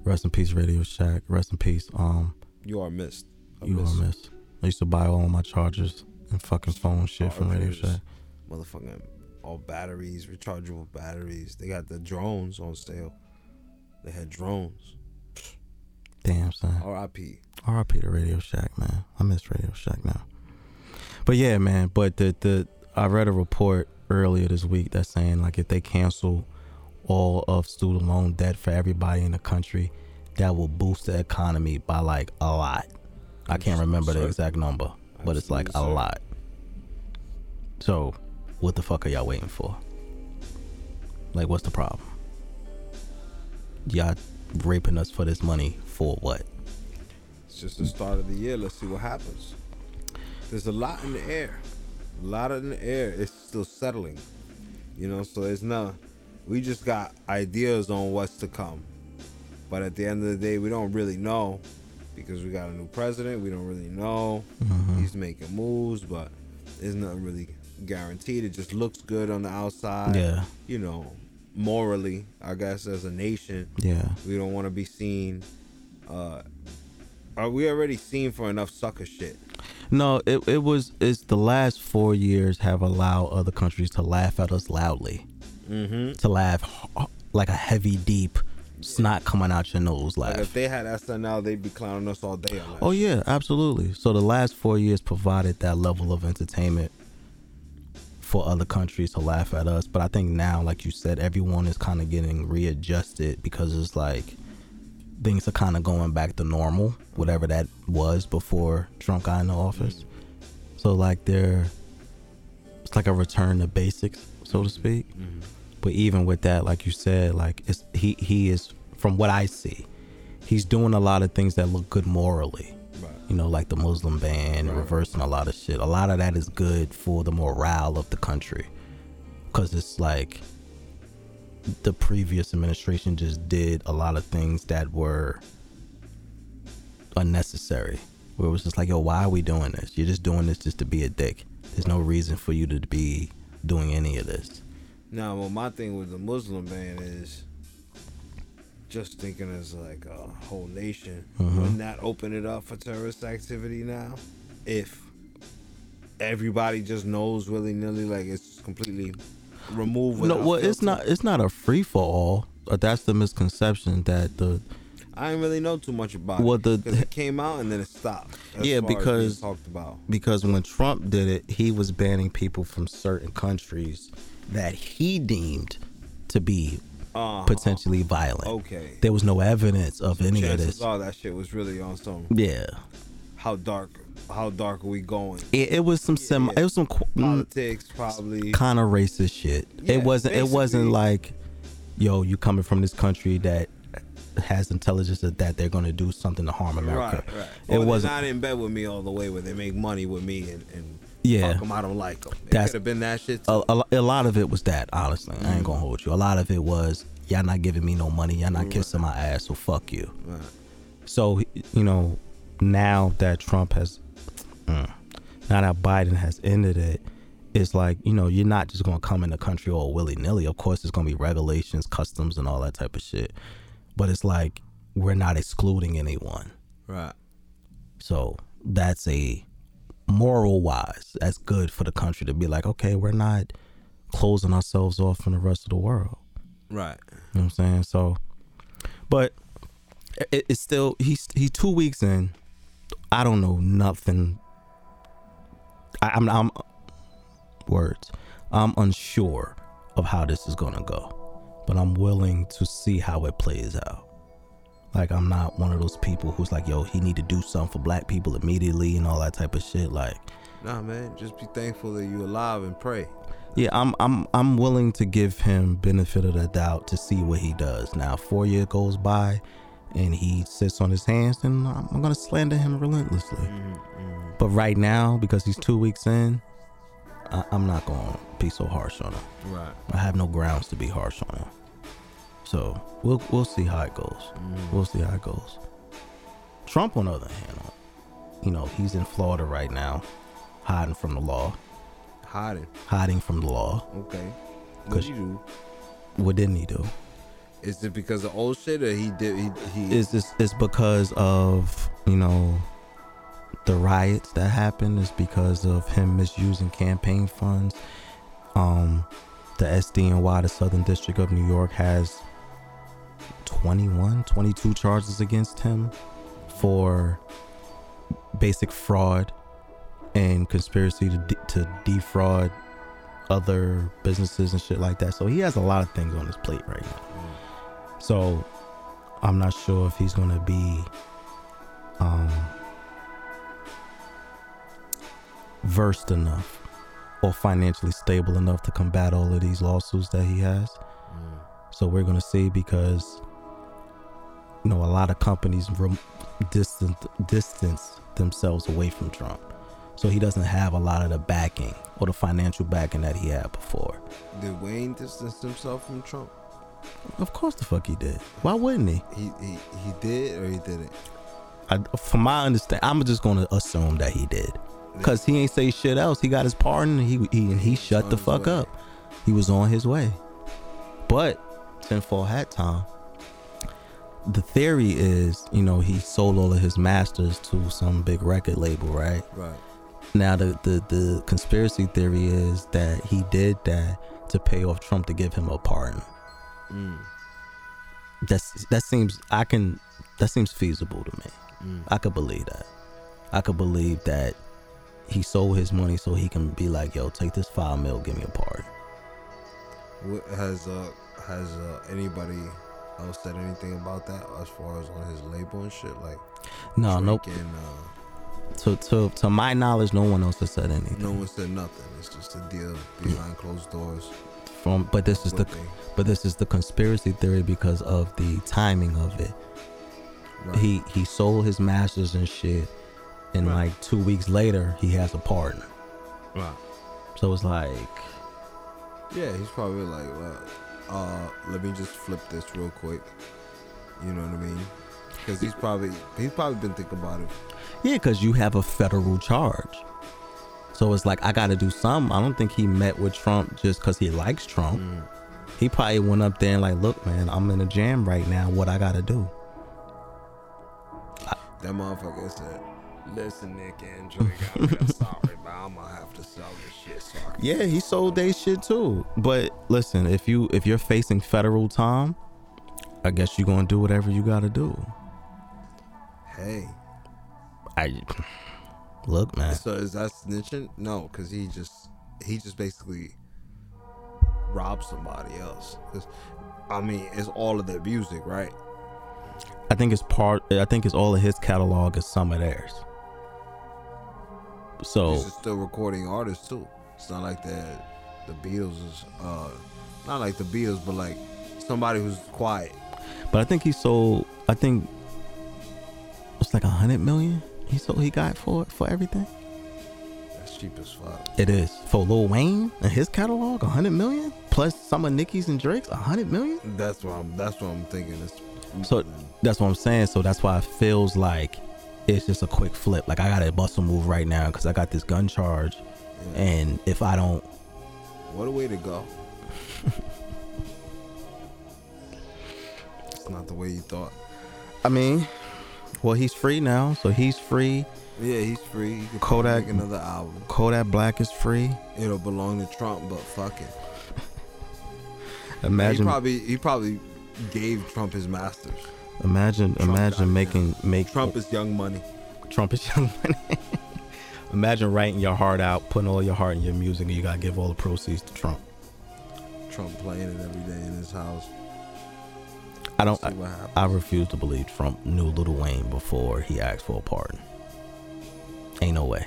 Rest in peace, Radio Shack. Rest in peace. Um, You are missed. A you miss. are missed. I used to buy all my chargers and fucking phone shit from Radio Shack. Motherfucking all batteries, rechargeable batteries. They got the drones on sale. They had drones. Damn son. R.I.P. R.I.P. to Radio Shack, man. I miss Radio Shack now. But yeah, man. But the the I read a report earlier this week that's saying like if they cancel all of student loan debt for everybody in the country, that will boost the economy by like a lot. I can't remember the exact number, but it's like a lot. So, what the fuck are y'all waiting for? Like, what's the problem? Y'all raping us for this money for what? It's just the start of the year. Let's see what happens. There's a lot in the air. A lot in the air. It's still settling. You know, so it's not. We just got ideas on what's to come. But at the end of the day, we don't really know because we got a new president. We don't really know. Mm-hmm. He's making moves, but there's nothing really guaranteed. It just looks good on the outside. Yeah. You know, morally, I guess, as a nation, Yeah. we don't want to be seen. Uh, are we already seen for enough sucker shit? No, it it was it's the last four years have allowed other countries to laugh at us loudly. Mm-hmm. To laugh like a heavy, deep snot coming out your nose Like laugh. if they had SNL, they'd be clowning us all day oh yeah, absolutely. So the last four years provided that level of entertainment for other countries to laugh at us. But I think now, like you said, everyone is kind of getting readjusted because it's like things are kind of going back to normal, whatever that was before Trump got into office. So like they're it's like a return to basics, so to speak. Mm-hmm. But even with that, like you said, like it's he he is from what I see, he's doing a lot of things that look good morally. Right. You know, like the Muslim ban, reversing a lot of shit. A lot of that is good for the morale of the country. because it's like the previous administration just did a lot of things that were unnecessary. Where it was just like, yo, why are we doing this? You're just doing this just to be a dick. There's no reason for you to be doing any of this. Now, well, my thing with the Muslim ban is just thinking as like a whole nation. Mm-hmm. Wouldn't that open it up for terrorist activity now? If everybody just knows willy nilly, like it's completely removed. No, well, it's not. It's not a free for all. Uh, That's the misconception that the I didn't really know too much about Well, it. the- it came out and then it stopped. Yeah, because- talked about. because when Trump did it, he was banning people from certain countries that he deemed to be Uh, potentially violent. Okay. There was no evidence of any of this. are that shit was really on some. Yeah, How dark? How dark are we going? it, it was some sim. yeah. It was some Politics, probably. kind of racist shit. Yeah, it wasn't. It wasn't like, yo, you coming from this country that has intelligence that, that they're going to do something to harm America. Right, right. It Or wasn't. not in bed with me all the way where they make money with me and, and Yeah. fuck them. I don't like them. It That's- could have been that shit. Too. a, a, a lot of it was that honestly i ain't gonna hold you a lot of it was y'all not giving me no money y'all not kissing my ass so fuck you Right. so you know now that trump has mm, now that biden has ended it it's like you know you're not just gonna come in the country all willy-nilly of course there's gonna be regulations customs and all that type of shit but it's like we're not excluding anyone Right. so that's a moral wise, that's good for the country to be like, okay, we're not closing ourselves off from the rest of the world. Right. You know what I'm saying? So, but it, it's still he's he's two weeks in. I don't know nothing. I, I'm I'm words. I'm unsure of how this is gonna go, but I'm willing to see how it plays out. Like I'm not one of those people who's like, yo, he need to do something for black people immediately and all that type of shit. Like, Nah, man. Just be thankful that you're alive and pray. yeah, I'm I'm I'm willing to give him benefit of the doubt to see what he does. Now, four year goes by, and he sits on his hands, then I'm, I'm gonna slander him relentlessly. Mm-hmm, mm-hmm. But right now, because he's two weeks in, I, I'm not gonna be so harsh on him. Right. I have no grounds to be harsh on him. So we'll we'll see how it goes. We'll see how it goes. Trump, on the other hand, you know, he's in Florida right now, hiding from the law, Hiding. hiding from the law. Okay. What Cause- you do? What didn't he do? Is it because of old shit or he did he he Is this is because of you know the riots that happened? Is because of him misusing campaign funds? Um, the SDNY, the Southern District of New York, has 21, 22 charges against him for basic fraud and conspiracy to de- to defraud other businesses and shit like that. So he has a lot of things on his plate right now. So I'm not sure if he's gonna be um versed enough or financially stable enough to combat all of these lawsuits that he has. So we're gonna see because you know a lot of companies rem- distant distance themselves away from Trump. So he doesn't have a lot of the backing or the financial backing that he had before. did Wayne distance himself from Trump? Of course the fuck he did. Why wouldn't he? He he he did or he didn't? I, from my understanding, I'm just gonna assume that he did, cause he ain't say shit else. He got his pardon. And he he and he shut the fuck way. up. He was on his way. But tinfoil hat time. The theory is, you know, he sold all of his masters to some big record label, right? Right. Now the the the conspiracy theory is that he did that to pay off Trump to give him a pardon. Mm. That's that seems I can that seems feasible to me. Mm. I could believe that. I could believe that he sold his money so he can be like, yo, take this five mil, give me a pardon. What has uh has uh, anybody else said anything about that as far as on his label and shit like No, nope. And uh, To to to my knowledge, no one else has said anything. no one said nothing. It's just a deal behind closed doors. From but this is the What but this is the conspiracy theory because of the timing of it. Right. He he sold his masters and shit, and Right. like two weeks later, he has a pardon. right. So it's like Yeah, he's probably like, well, uh, let me just flip this real quick. You know what I mean? Because he's probably he's probably been thinking about it. Yeah, because you have a federal charge. So it's like I got to do something. I don't think he met with Trump just because he likes Trump. Mm. He probably went up there and like, look, man, I'm in a jam right now. What I got to do? That motherfucker said, "Listen, Nick and Drake, I'm sorry, but I'm gonna have to sell this shit." So Yeah, he sold they shit too. But listen, if you if you're facing federal time, I guess you're gonna do whatever you got to do. Hey, I look, man. so is that snitching? No, because he just he just basically robbed somebody else. I mean, it's all of their music, right? I think it's part. I think it's all of his catalog is some of theirs. So He's still recording artists too. It's not like the the Beatles is uh not like the Beatles, but like somebody who's quiet. But I think he sold. I think it's like a hundred million. He sold. He got for for everything. That's cheap as fuck. It is for Lil Wayne and his catalog. A hundred million plus some of Nicki's and Drake's. A hundred million. That's what I'm. That's what I'm thinking. It's, So that's what I'm saying. So that's why it feels like it's just a quick flip. Like I got to bust a move right now because I got this gun charge, and if I don't, what a way to go. it's not the way you thought. I mean, well, he's free now. So he's free. Yeah, he's free. He Kodak- make another album. Kodak Black is free. It'll belong to Trump, but fuck it. Imagine, He probably he probably gave Trump his masters. Imagine, Trump imagine making make Trump is young money. Trump is young money. Imagine writing your heart out, putting all your heart in your music, and you gotta give all the proceeds to Trump. Trump playing it every day in his house. I don't. See I. I refuse to believe Trump knew Lil Wayne before he asked for a pardon. Ain't no way.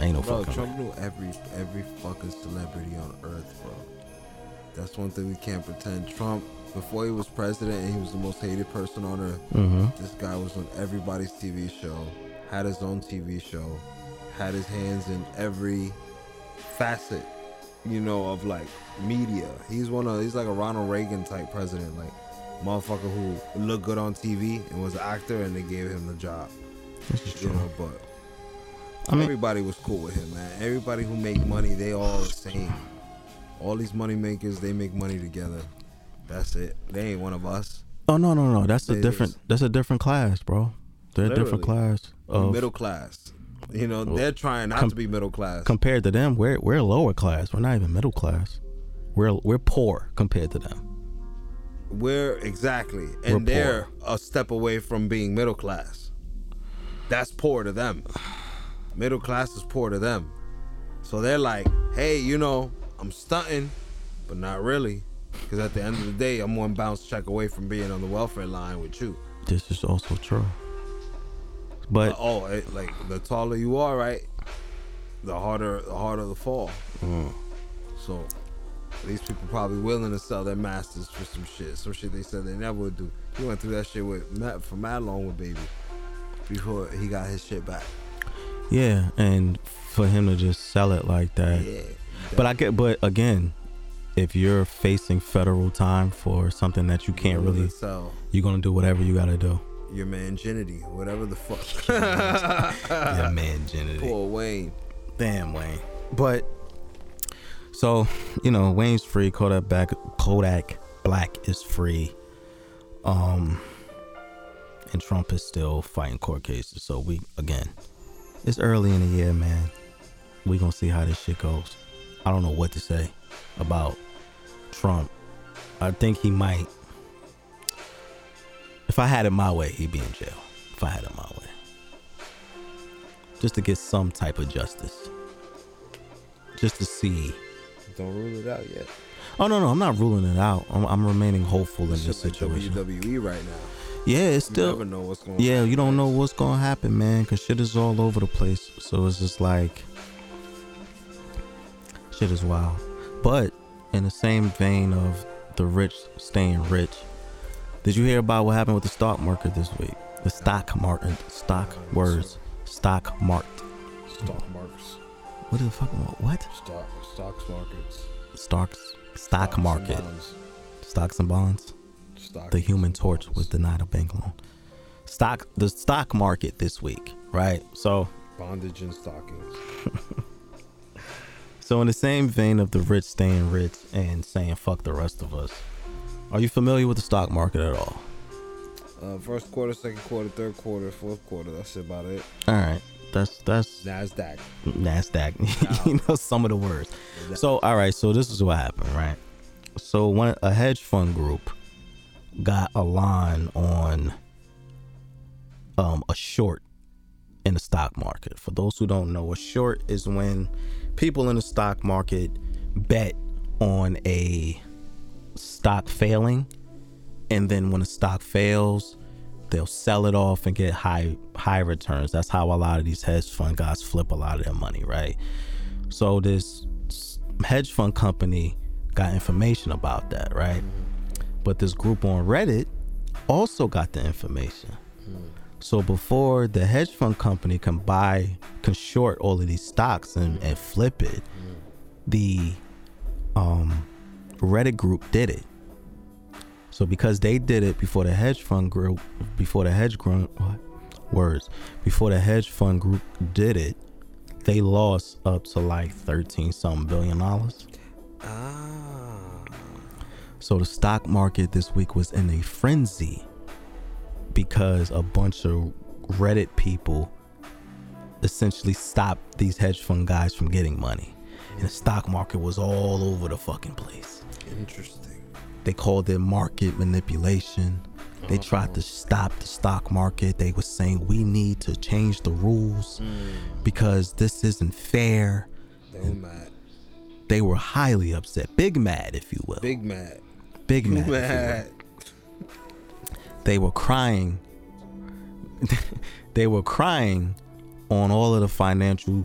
Ain't no Bro, fucking Trump way. knew every every fucking celebrity on earth, bro. That's one thing we can't pretend. Trump, before he was president and he was the most hated person on earth, Mm-hmm. this guy was on everybody's TV show, had his own TV show, had his hands in every facet, you know, of like media. He's one of he's like a Ronald Reagan type president, like motherfucker who looked good on TV and was an actor and they gave him the job. You true. know, but I mean- everybody was cool with him, man. Everybody who make money, they all the same. All these money makers, they make money together. That's it. They ain't one of us. Oh no, no, no. That's a different. is. That's a different class, bro. They're a different class. Of, middle class. You know, oh. they're trying not com- to be middle class. compared to them, we're we're lower class. We're not even middle class. We're we're poor compared to them. We're exactly, We're and they're a step away from being middle class. That's poor to them. Middle class is poor to them. So they're like, hey, you know, I'm stunting, but not really. Because at the end of the day, I'm one bounce check away from being on the welfare line with you. This is also true. But oh, it, like the taller you are, right? The harder, the harder the fall. Mm. So these people probably willing to sell their masters for some shit, some shit they said they never would do. He went through that shit with Matt for mad long with Baby before he got his shit back. yeah, and for him to just sell it like that. Yeah, But I get. But again, if you're facing federal time for something that you can't really, sell you're gonna do whatever you gotta do. your manginity, whatever the fuck. yeah, man, Jenny. Poor Wayne. Damn, Wayne. But so you know, Wayne's free. Kodak back. Kodak Black is free. Um, and Trump is still fighting court cases. So we again, it's early in the year, man. We gonna see how this shit goes. I don't know what to say about Trump. I think he might. If I had it my way, he'd be in jail. If I had it my way just to get some type of justice. Just to see. Don't rule it out yet. Oh no, no, I'm not ruling it out. I'm, I'm remaining hopeful in It's this just like situation. WWE right now. Yeah, it's You still. never know what's going. Yeah, you don't know what's gonna happen, man, because shit is all over the place. So it's just like shit is wild. But in the same vein of the rich staying rich, did you hear about what happened with the stock market this week? The stock market, stock words, stock market. Stock markets, What the fuck? What? stock stocks markets. stocks, stock and market, bonds. stocks and bonds. Stock The Human Torch bonds. was denied a bank loan. Stock, the stock market this week, right? So, bondage and stockings. so in the same vein of the rich staying rich and saying fuck the rest of us, are you familiar with the stock market at all? Uh, first quarter, second quarter, third quarter, fourth quarter. That's about it. All right, that's that's Nasdaq. Nasdaq. you know some of the words. So all right, so this is what happened, right? So one a hedge fund group got a line on um a short in the stock market. For those who don't know, a short is when people in the stock market bet on a stock failing and then when a stock fails they'll sell it off and get high high returns. That's how a lot of these hedge fund guys flip a lot of their money right? So this hedge fund company got information about that right? But this group on reddit also got the information so before the hedge fund company can buy can short all of these stocks and, and flip it the um reddit group did it so because they did it before the hedge fund group, before the hedge group, what? words, before the hedge fund group did it, they lost up to like thirteen something billion dollars. Ah. So the stock market this week was in a frenzy because a bunch of Reddit people essentially stopped these hedge fund guys from getting money. And the stock market was all over the fucking place. Interesting. They called it market manipulation. They uh-huh. tried to stop the stock market. They were saying we need to change the rules mm. because this isn't fair. They were mad. They were highly upset, big mad, if you will, Big mad. big mad. if. Mad. They were crying. they were crying on all of the financial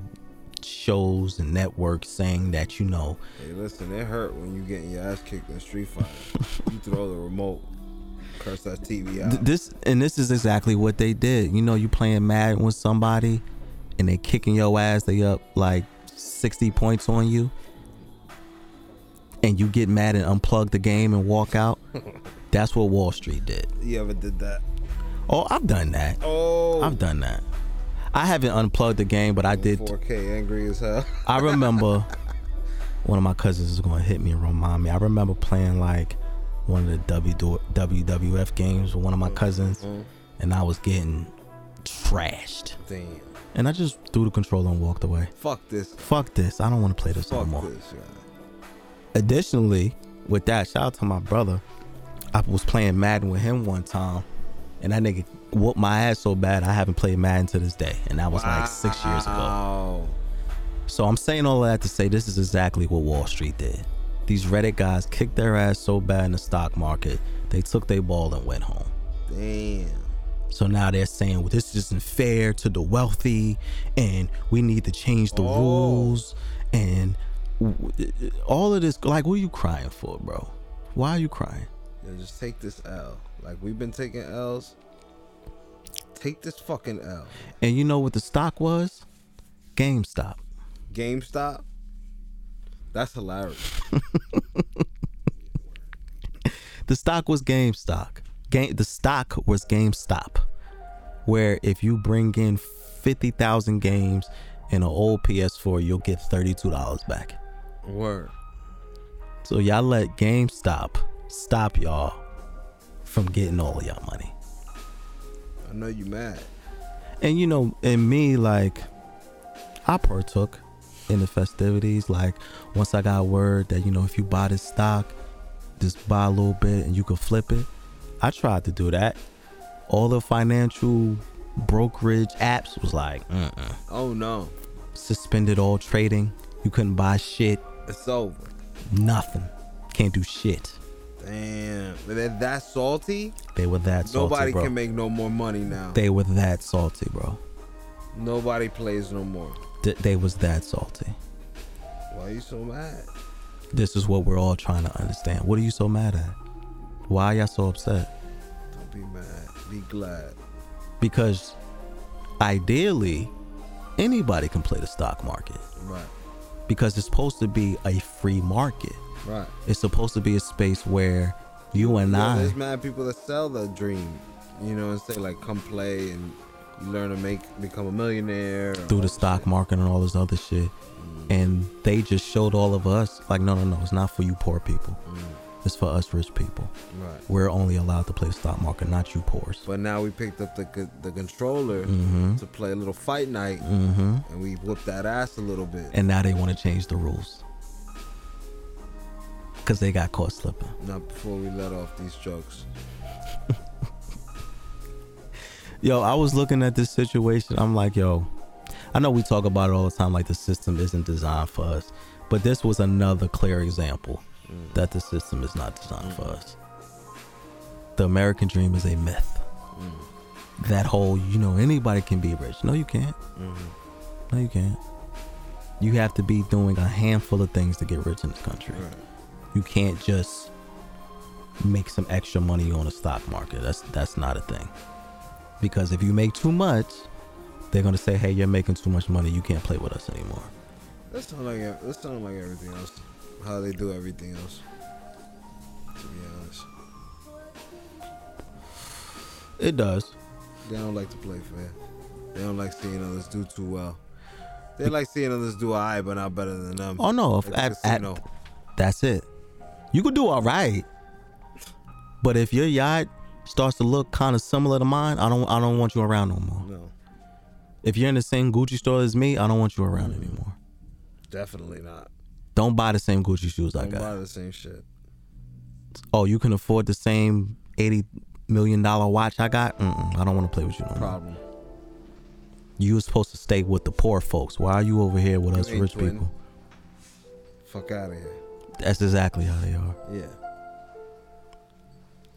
shows and networks, saying that you know Hey, listen, it hurt when you getting your ass kicked in Street Fighter. you throw the remote, curse that TV out. Th- this and this is exactly what they did. You know, you playing Madden with somebody, and they kicking your ass. They up like sixty points on you, and you get mad and unplug the game and walk out. That's what Wall Street did. you ever did that? Oh, I've done that. Oh, I've done that. I haven't unplugged the game, but I did. 4K, angry as hell. I remember one of my cousins was going to hit me and remind me. I remember playing like one of the WWF games with one of my mm-hmm. cousins, and I was getting trashed. Damn. And I just threw the controller and walked away. Fuck this. Fuck this. I don't want to play this Fuck more. this. Additionally, with that, shout out to my brother. I was playing Madden with him one time, and that nigga whooped my ass so bad I haven't played Madden to this day, and that was like six years ago. Wow. So I'm saying all that to say this is exactly what Wall Street did. These Reddit guys kicked their ass so bad in the stock market, they took their ball and went home. Damn. So now they're saying, well, this isn't fair to the wealthy, and we need to change the Oh. rules, and all of this. Like, what are you crying for, bro? Why are you crying? Just take this L. Like we've been taking L's. Take this fucking L. And you know what the stock was? GameStop. GameStop. That's hilarious. The stock was GameStop. Game. The stock was GameStop, where if you bring in fifty thousand games in an old PS4, you'll get thirty-two dollars back. Word. So y'all let GameStop stop y'all from getting all of y'all money. I know you mad. And you know, in me, like, I partook in the festivities. Like, once I got word that, you know, if you buy this stock, just buy a little bit and you could flip it. I tried to do that. All the financial brokerage apps was like, Mm-mm. Oh no. suspended all trading. You couldn't buy shit, It's over. nothing. Can't do shit. Damn. They're that salty? They were that salty, Nobody bro. can make no more money now. they were that salty, bro. Nobody plays no more. Th- they was that salty. Why you so mad? This is what we're all trying to understand. What are you so mad at? Why y'all so upset? Don't be mad. Be glad. Because ideally, anybody can play the stock market. Right. because it's supposed to be a free market. Right. It's supposed to be a space where you and Yeah, I there's mad people that sell the dream, you know, and say like, come play and learn to make become a millionaire. through the stock market and all this other shit. Mm. And they just showed all of us like, no, no, no, it's not for you poor people. Mm. It's for us rich people. Right. We're only allowed to play the stock market, not you poor. But now we picked up the the controller Mm-hmm. to play a little fight night, mm-hmm. and we whooped that ass a little bit. And now they want to change the rules because they got caught slipping. Not before we let off these jokes. Yo, I was looking at this situation. I'm like, yo, I know we talk about it all the time, like the system isn't designed for us, but this was another clear example mm. that the system is not designed mm. for us. The American dream is a myth. Mm. That whole, you know, anybody can be rich. No, you can't. Mm-hmm. No, you can't. You have to be doing a handful of things to get rich in this country. You can't just make some extra money on the stock market. That's that's not a thing because if you make too much, they're gonna say, "Hey, you're making too much money. You can't play with us anymore." That sound like that sound like everything else. How they do everything else. To be honest, It does. they don't like to play fair. They don't like seeing others do too well. They like seeing others do alright, but not better than them. Oh no, if at, at, that's it. You could do all right, but if your yacht starts to look kind of similar to mine, I don't I don't want you around no more. no, If you're in the same Gucci store as me, I don't want you around anymore. definitely not. Don't buy the same Gucci shoes I got. Don't buy the same shit. Oh, you can afford the same eighty million dollar watch I got? Mm-mm, I don't want to play with you no more. Problem. You were supposed to stay with the poor folks. Why are you over here with us rich twin. people? Fuck out of here. That's exactly how they are. Yeah.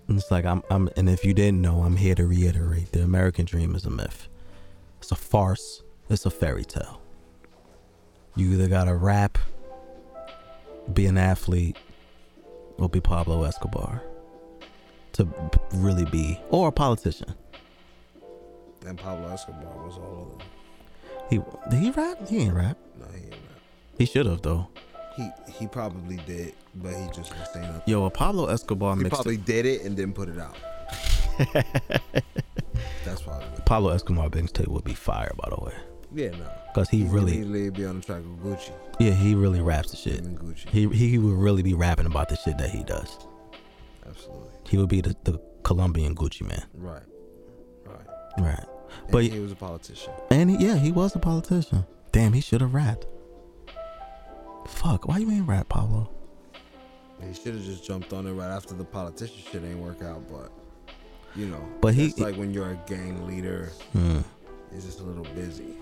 And it's like I'm, I'm, and if you didn't know, I'm here to reiterate: the American dream is a myth. It's a farce. It's a fairy tale. You either gotta rap, be an athlete, or be Pablo Escobar to really be, or a politician. And Pablo Escobar was all of them. He did he rap? He ain't rap. No, he ain't rap. He should have though. He he probably did, but he just was saying nothing. Yo, a Pablo Escobar He mixed. probably did it and didn't put it out. That's probably. Pablo Escobar mixtape would be fire, by the way, Yeah, no. cause he He really, be on the track with Gucci. yeah, he really raps the shit. Gucci. He he would really be rapping about the shit that he does. Absolutely. He would be the, the Colombian Gucci Mane, Right. Right. right? And But he was a politician. and he, yeah, he was a politician. Damn, he should have rapped. Fuck, why you ain't rap, Pablo? He should have just jumped on it right after the politician shit ain't work out, but you know. But he- like when you're a gang leader, Hmm. it's just a little busy.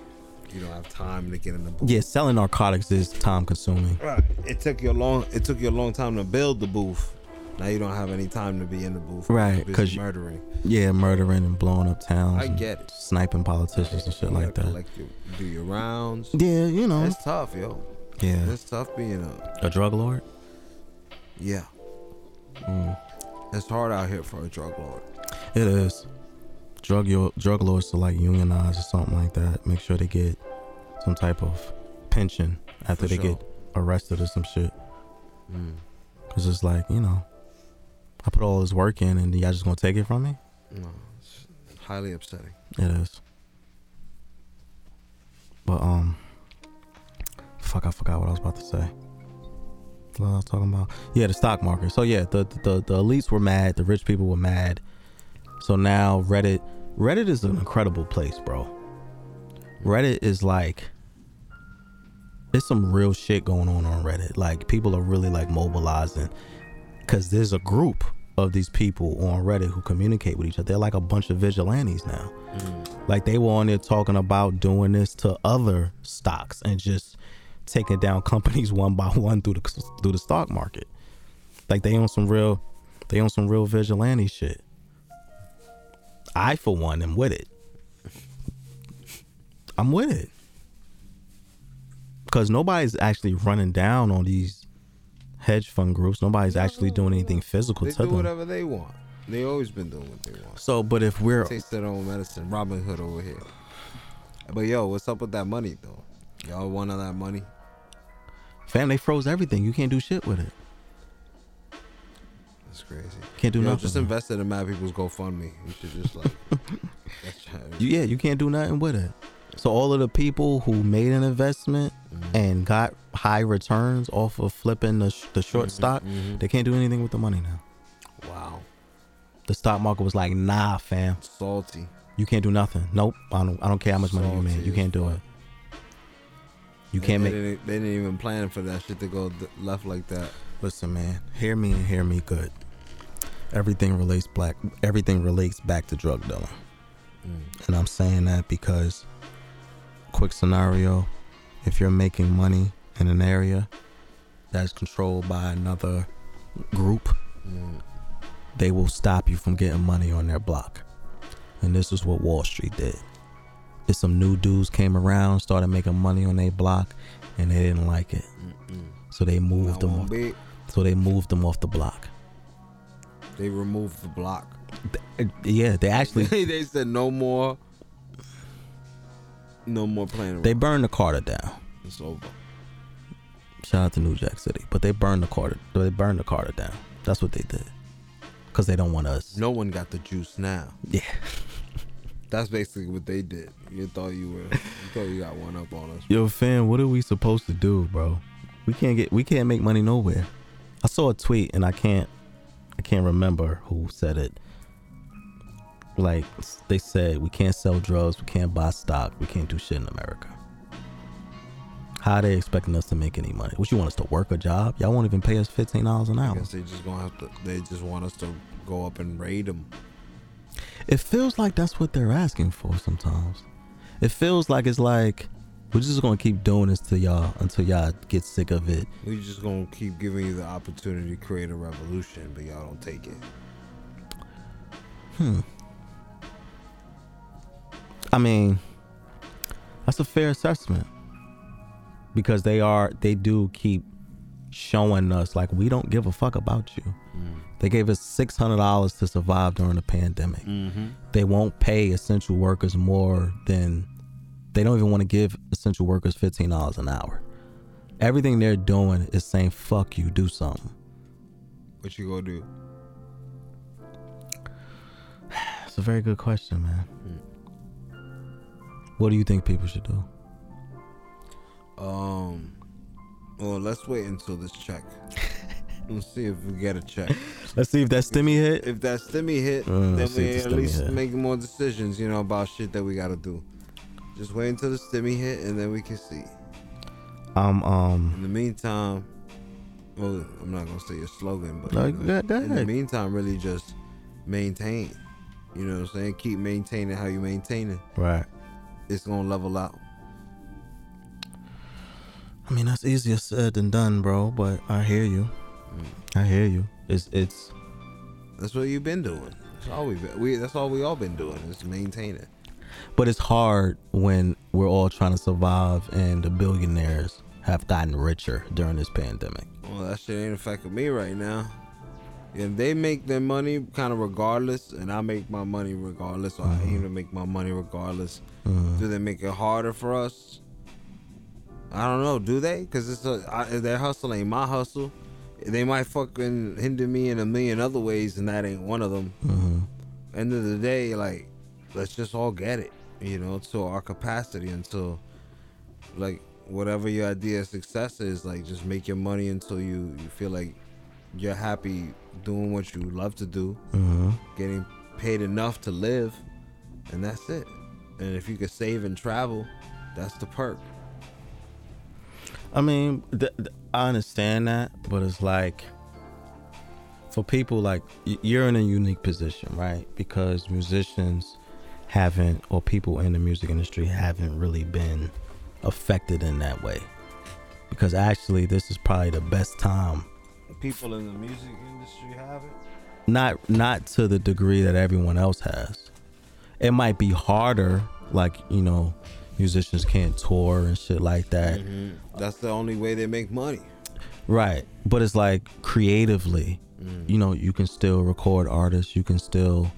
You don't have time to get in the booth. Yeah, selling narcotics is time consuming. Right. It took you a long. It took you a long time to build the booth. Now you don't have any time to be in the booth. Right, Because You're busy 'cause you- murdering. Yeah, murdering and blowing up towns. I get it. Sniping politicians and shit You like that. your, do your rounds. Yeah, you know. It's tough, yo. Yeah, It's tough being a a drug lord. yeah. Mm. It's hard out here for a drug lord. It is. Drug yo- drug lords to like unionize or something like that. Make sure they get some type of pension after For they sure. get arrested or some shit. Mm. Cause it's like you know, I put all this work in and y'all just gonna take it from me. No, it's highly upsetting. It is. But um, fuck, I forgot what I was about to say. What I was talking about? Yeah, the stock market. So yeah, the the the elites were mad. The rich people were mad. So now Reddit, Reddit is an incredible place, bro. Reddit is like, there's some real shit going on on Reddit. Like people are really like mobilizing, cause there's a group of these people on Reddit who communicate with each other. They're like a bunch of vigilantes now. Mm. Like they were on there talking about doing this to other stocks and just taking down companies one by one through the through the stock market. Like they on some real, they on some real vigilante shit. I for one am with it. I'm with it. Cause nobody's actually running down on these hedge fund groups. Nobody's actually doing anything physical They to do them. whatever they want. They always been doing what they want. So, but if we're Taste their own medicine. Robin Hood over here. But yo, what's up with that money though? Y'all want all that money? Fam, they froze everything. You can't do shit with it. That's crazy. Can't do Yo, nothing. just invest in mad people's GoFundMe. You should just like. that's. You- yeah, you can't do nothing with it. So all of the people who made an investment Mm-hmm. and got high returns off of flipping the, the short stock, mhm. they can't do anything with the money now. Wow. The stock market was like, nah, fam, Salty. you can't do nothing. Nope, I don't. I don't care how much money you made. You can't do it. You They- can't they make. Didn't, they didn't even plan for that shit to go left like that. Listen, man, hear me and hear me good. Everything relates black. Everything relates back to drug dealing, Mm. and I'm saying that because, quick scenario, if you're making money in an area that's controlled by another group, Mm. they will stop you from getting money on their block, and this is what Wall Street did. If some new dudes came around, started making money on their block, and they didn't like it, Mm-mm. so they moved Not them. Off, bit. so they moved them off the block. They removed the block. Yeah, they actually they said no more. No more playing around. they burned the Carter down. it's over. Shout out to New Jack City, but they burned the Carter. They burned the Carter down. That's what they did, cause they don't want us. No one got the juice now. Yeah, That's basically what they did. You thought you were. You thought you got one up on us. yo, fam, what are we supposed to do, bro? We can't get. We can't make money nowhere. I saw a tweet and I can't. I can't remember who said it. Like they said, we can't sell drugs, we can't buy stock, we can't do shit in America. How are they expecting us to make any money? What you want us to work a job? Y'all won't even pay us fifteen dollars an I hour. guess they just gonna have to. They just want us to go up and raid them. It feels like that's what they're asking for sometimes. It feels like it's like we're just gonna keep doing this to y'all until y'all get sick of it. We're just gonna keep giving you the opportunity to create a revolution, but y'all don't take it. Hmm. I mean, that's a fair assessment because they are they do keep showing us like we don't give a fuck about you. They gave us six hundred dollars to survive during the pandemic. Mm-hmm. They won't pay essential workers more than they don't even want to give essential workers fifteen dollars an hour. Everything they're doing is saying fuck you, do something. What you gonna do? That's a very good question, man. What do you think people should do? Um. Well, let's wait until this check. let's see if we get a check. Let's see if that stimmy hit. If that stimmy hit, Uh, then let's see we if at stimmy least hit. make more decisions, you know, about shit that we gotta do. Just wait until the stimmy hit, and then we can see. Um, um, In the meantime, well, I'm not gonna say your slogan, but No, you know, go- go in the ahead. meantime, really just maintain. You know what I'm saying? Keep maintaining how you maintain it. right. It's gonna level out. I mean, that's easier said than done, bro. But I hear you. I hear you. It's it's That's what you've been doing. That's all we've been, we. That's all we all been doing is maintaining. but it's hard when we're all trying to survive and the billionaires have gotten richer during this pandemic. Well, that shit ain't affecting me right now. If they make their money kind of regardless, and I make my money regardless, or I mm-hmm. aim to make my money regardless, mm-hmm. do they make it harder for us? I don't know. Do they? Because it's a, I, their hustle ain't my hustle. They might fucking hinder me in a million other ways, and that ain't one of them. Mm-hmm. End of the day, like, let's just all get it, you know, to our capacity until, like, whatever your idea of success is, like, just make your money until you, you feel like you're happy doing what you love to do, Mm-hmm. getting paid enough to live, and that's it. And if you could save and travel, that's the perk. I mean, th- th- I understand that, but it's like for people like you're in a unique position, right? Because musicians haven't, or people in the music industry haven't really been affected in that way. Because actually, this is probably the best time. People in the music industry have it. Not not to the degree that everyone else has. It might be harder, like you know, musicians can't tour and shit like that. That's the only way they make money. Right. But it's like creatively, Mm. you know, you can still record artists, you can still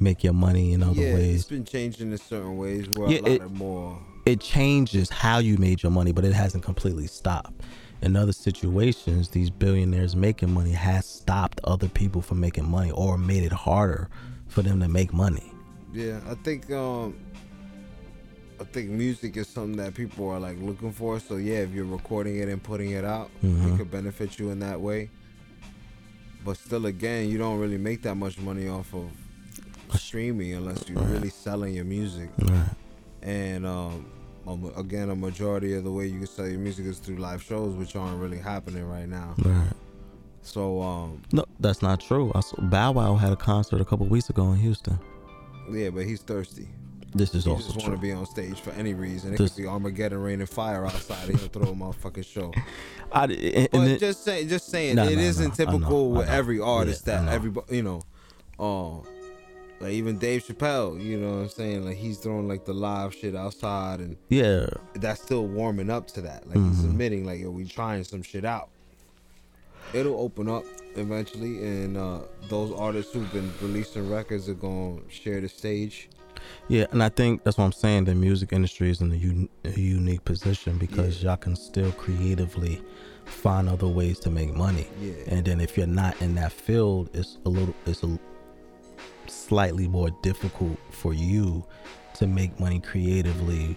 make your money in other yeah, It's been changing in certain ways where Yeah, a lot it- of more. It changes how you made your money, but it hasn't completely stopped. in other situations, these billionaires making money has stopped other people from making money or made it harder for them to make money. Yeah, I think um I think music is something that people are like looking for. So yeah, if you're recording it and putting it out, Mhm. it could benefit you in that way. But still again, you don't really make that much money off of streaming unless you're Right. really selling your music. Right. And um um, again, a majority of the way you can sell your music is through live shows, which aren't really happening right now. Right. So um No, that's not true. I saw Bow Wow had a concert a couple weeks ago in Houston. yeah, but he's thirsty. This is He also just want to be on stage for any reason. It This- could be Armageddon, rain, and fire outside. He'll throw a motherfucking show. I, and, But just saying, just saying, No, it no, not no, I know, typical with every artist Yeah, that everybody, you know, uh, like even Dave Chappelle, you know what I'm saying? Like he's throwing like the live shit outside, and yeah, that's still warming up to that. Like he's Mhm. admitting, like, yo, we trying some shit out. It'll open up eventually, and uh, those artists who've been releasing records are gonna share the stage. Yeah, and I think that's what I'm saying. The music industry is in a, un- a unique position because y'all can still creatively find other ways to make money. Yeah. And then if you're not in that field, it's a little, it's a slightly more difficult for you to make money creatively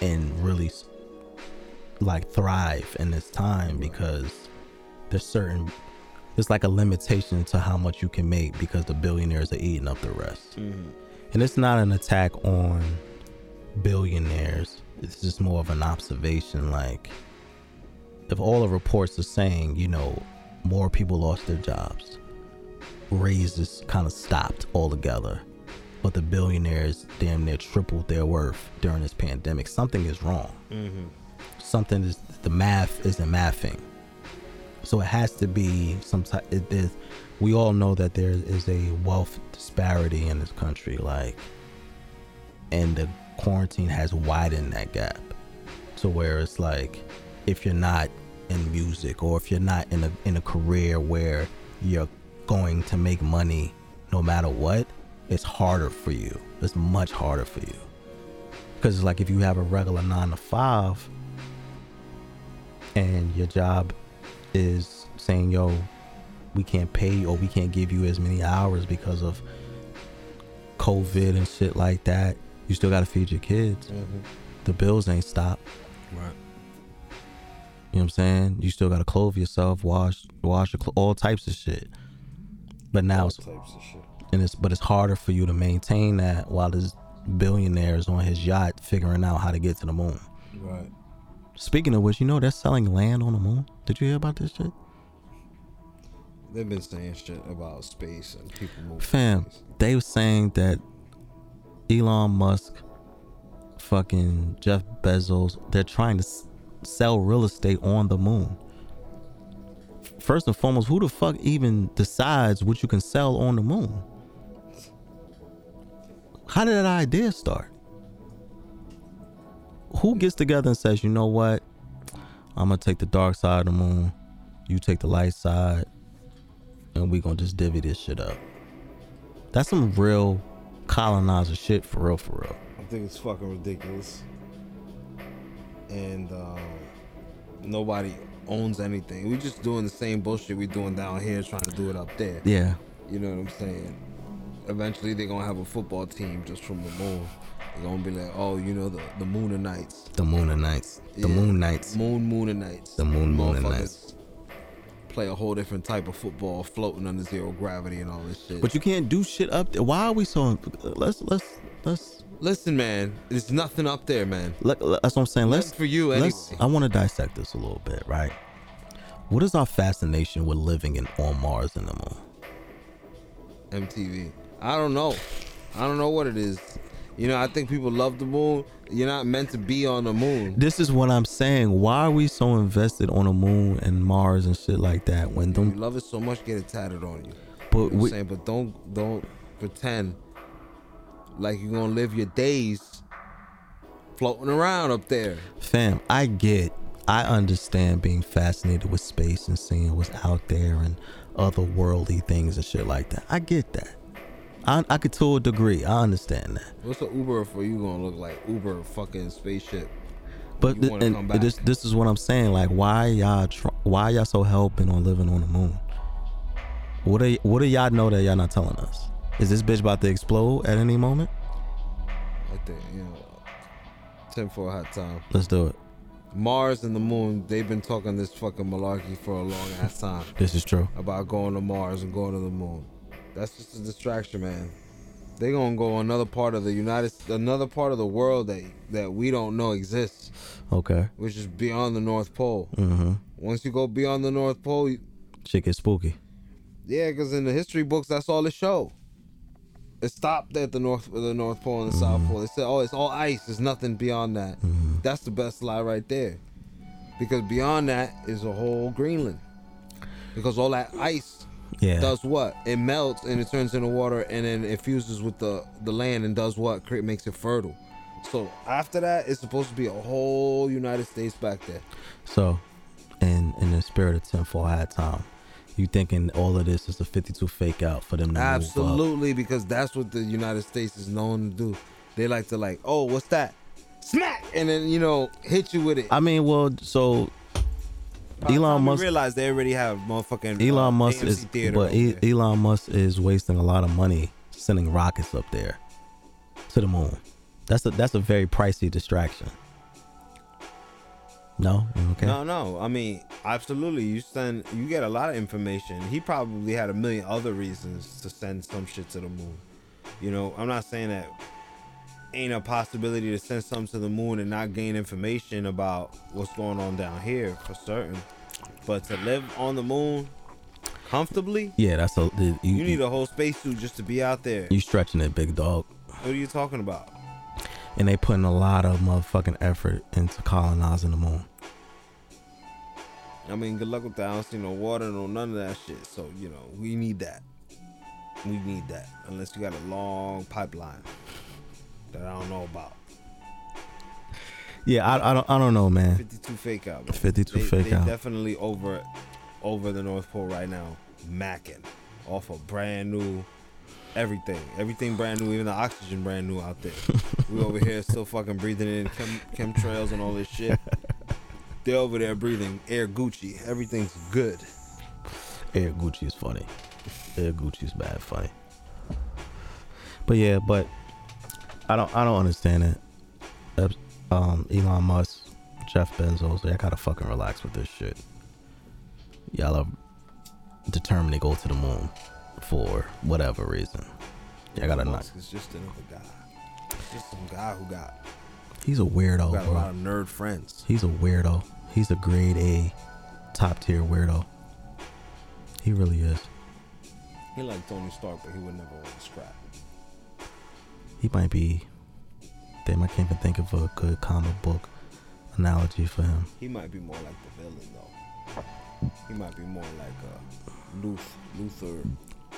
and really like thrive in this time because there's certain it's like a limitation to how much you can make because the billionaires are eating up the rest. Mm-hmm. And it's not an attack on billionaires. It's just more of an observation like if all the reports are saying, you know, more people lost their jobs, raises kind of stopped altogether, but the billionaires damn near tripled their worth during this pandemic. Something is wrong. Mm-hmm. Something is the math isn't mathing. So it has to be some type. It is. We all know that there is a wealth disparity in this country, like, and the quarantine has widened that gap to where it's like if you're not in music or if you're not in a in a career where you're going to make money no matter what it's harder for you. It's much harder for you. Because it's like if you have a regular nine to five and your job is saying yo we can't pay you or we can't give you as many hours because of covid and shit like that you still got to feed your kids mm-hmm. the bills ain't stopped Right. you know what I'm saying? You still gotta clothe yourself, wash, wash your cl- all types of shit. But now, it's, Types of shit. and it's but it's harder for you to maintain that while this billionaire is on his yacht figuring out how to get to the moon. Right. Speaking of which, you know they're selling land on the moon. Did you hear about this shit? They've been saying shit about space and people moving. Fam, they were saying that Elon Musk, fucking Jeff Bezos, they're trying to s- sell real estate on the moon. First and foremost, who the fuck even decides what you can sell on the moon? How did that idea start? Who gets together and says, you know what? I'm gonna take the dark side of the moon, you take the light side, and we gonna just divvy this shit up. That's some real colonizer shit for real, for real. I think it's fucking ridiculous. And uh, nobody owns anything. We just doing the same bullshit we doing down here, trying to do it up there. Yeah. You know what I'm saying? Eventually, they're gonna have a football team just from the moon. They're gonna be like, oh, you know, the the Mooner Knights, The Moon Knights. The Yeah. Moon Knights. Moon Mooner Knights. The Moon Knights. Play a whole different type of football, floating under zero gravity and all this shit. But you can't do shit up there. Why are we so? Let's let's let's. listen, man, there's nothing up there, man. Let, that's what I'm saying. Let's Nothing for you let's- I want to dissect this a little bit, right? What is our fascination with living in on Mars and the moon? MTV. I don't know. I don't know what it is. You know, I think people love the moon. You're not meant to be on the moon. This is what I'm saying. Why are we so invested on the moon and Mars and shit like that when You love it so much, get it tatted on you. But You know I'm we, saying, but don't don't pretend like you're gonna live your days floating around up there. Fam, I get, I understand being fascinated with space and seeing what's out there and otherworldly things and shit like that. I get that. I, I could to a degree. I understand that. What's the Uber for you gonna look like? Uber fucking spaceship But th- and this this is what I'm saying. Like, why y'all tr- why y'all so helping on living on the moon? What do y- what do y'all know that y'all not telling us? Is this bitch about to explode at any moment? I think you know, ten for a hot time. Let's do it. Mars and the moon, they've been talking this fucking malarkey for a long ass time This is true. about going to Mars and going to the moon. That's just a distraction, man. They gonna go another part of the United, another part of the world that that we don't know exists, Okay. which is beyond the North Pole. Mm-hmm. Once you go beyond the North Pole, you, Shit gets spooky. yeah, because in the history books, that's all it show. It stopped at the North, the North Pole and the South Pole. They said, "Oh, it's all ice. There's nothing beyond that." That's the best lie right there, because beyond that is a whole Greenland. Because all that ice Yeah. does what? It melts and it turns into water, and then it fuses with the the land and does what? Create makes it fertile. So after that, it's supposed to be a whole United States back there. So, in in the spirit of tenfold high time, you thinking all of this is a 52 fake out for them to? Absolutely, because that's what the United States is known to do. They like to like, oh, what's that? Smack, and then you know hit you with it. I mean, well, so Elon Musk- realize they already have motherfucking uh, Elon Musk AMC is, theater but E- Elon Musk is wasting a lot of money sending rockets up there to the moon. That's a that's a very pricey distraction. No, okay. No, no. I mean, absolutely. You send, you get a lot of information. He probably had a million other reasons to send some shit to the moon. You know, I'm not saying that ain't a possibility to send something to the moon and not gain information about what's going on down here for certain. But to live on the moon comfortably, Yeah, that's a you, you need a whole spacesuit just to be out there. you stretching it, big dog. What are you talking about? And they putting a lot of motherfucking effort into colonizing the moon. I mean, good luck with that. I don't see no water, no none of that shit. So you know, we need that. We need that. Unless you got a long pipeline that I don't know about. Yeah, I, I don't I don't know, man. 52 fake out. man. 52 they, fake they out. definitely over over the North Pole right now, macking off a brand new everything. Everything brand new, even the oxygen brand new out there. we over here still fucking breathing in chem, chemtrails and all this shit. They're over there breathing air Gucci. Everything's good. Air Gucci is funny. Air Gucci is bad funny. But yeah, but I don't I don't understand it. Um, Elon Musk, Jeff Bezos, I gotta fucking relax with this shit. Y'all are determined to go to the moon for whatever reason. Y'all gotta not. Musk is just another guy. Just some guy who got He's a weirdo, got a lot of nerd friends. He's a weirdo. He's a grade A, top tier weirdo. He really is. He like Tony Stark, but he would never want to scrap. He might be. Damn, I can't even think of a good comic book analogy for him. He might be more like the villain though. He might be more like uh, Luth, Luther,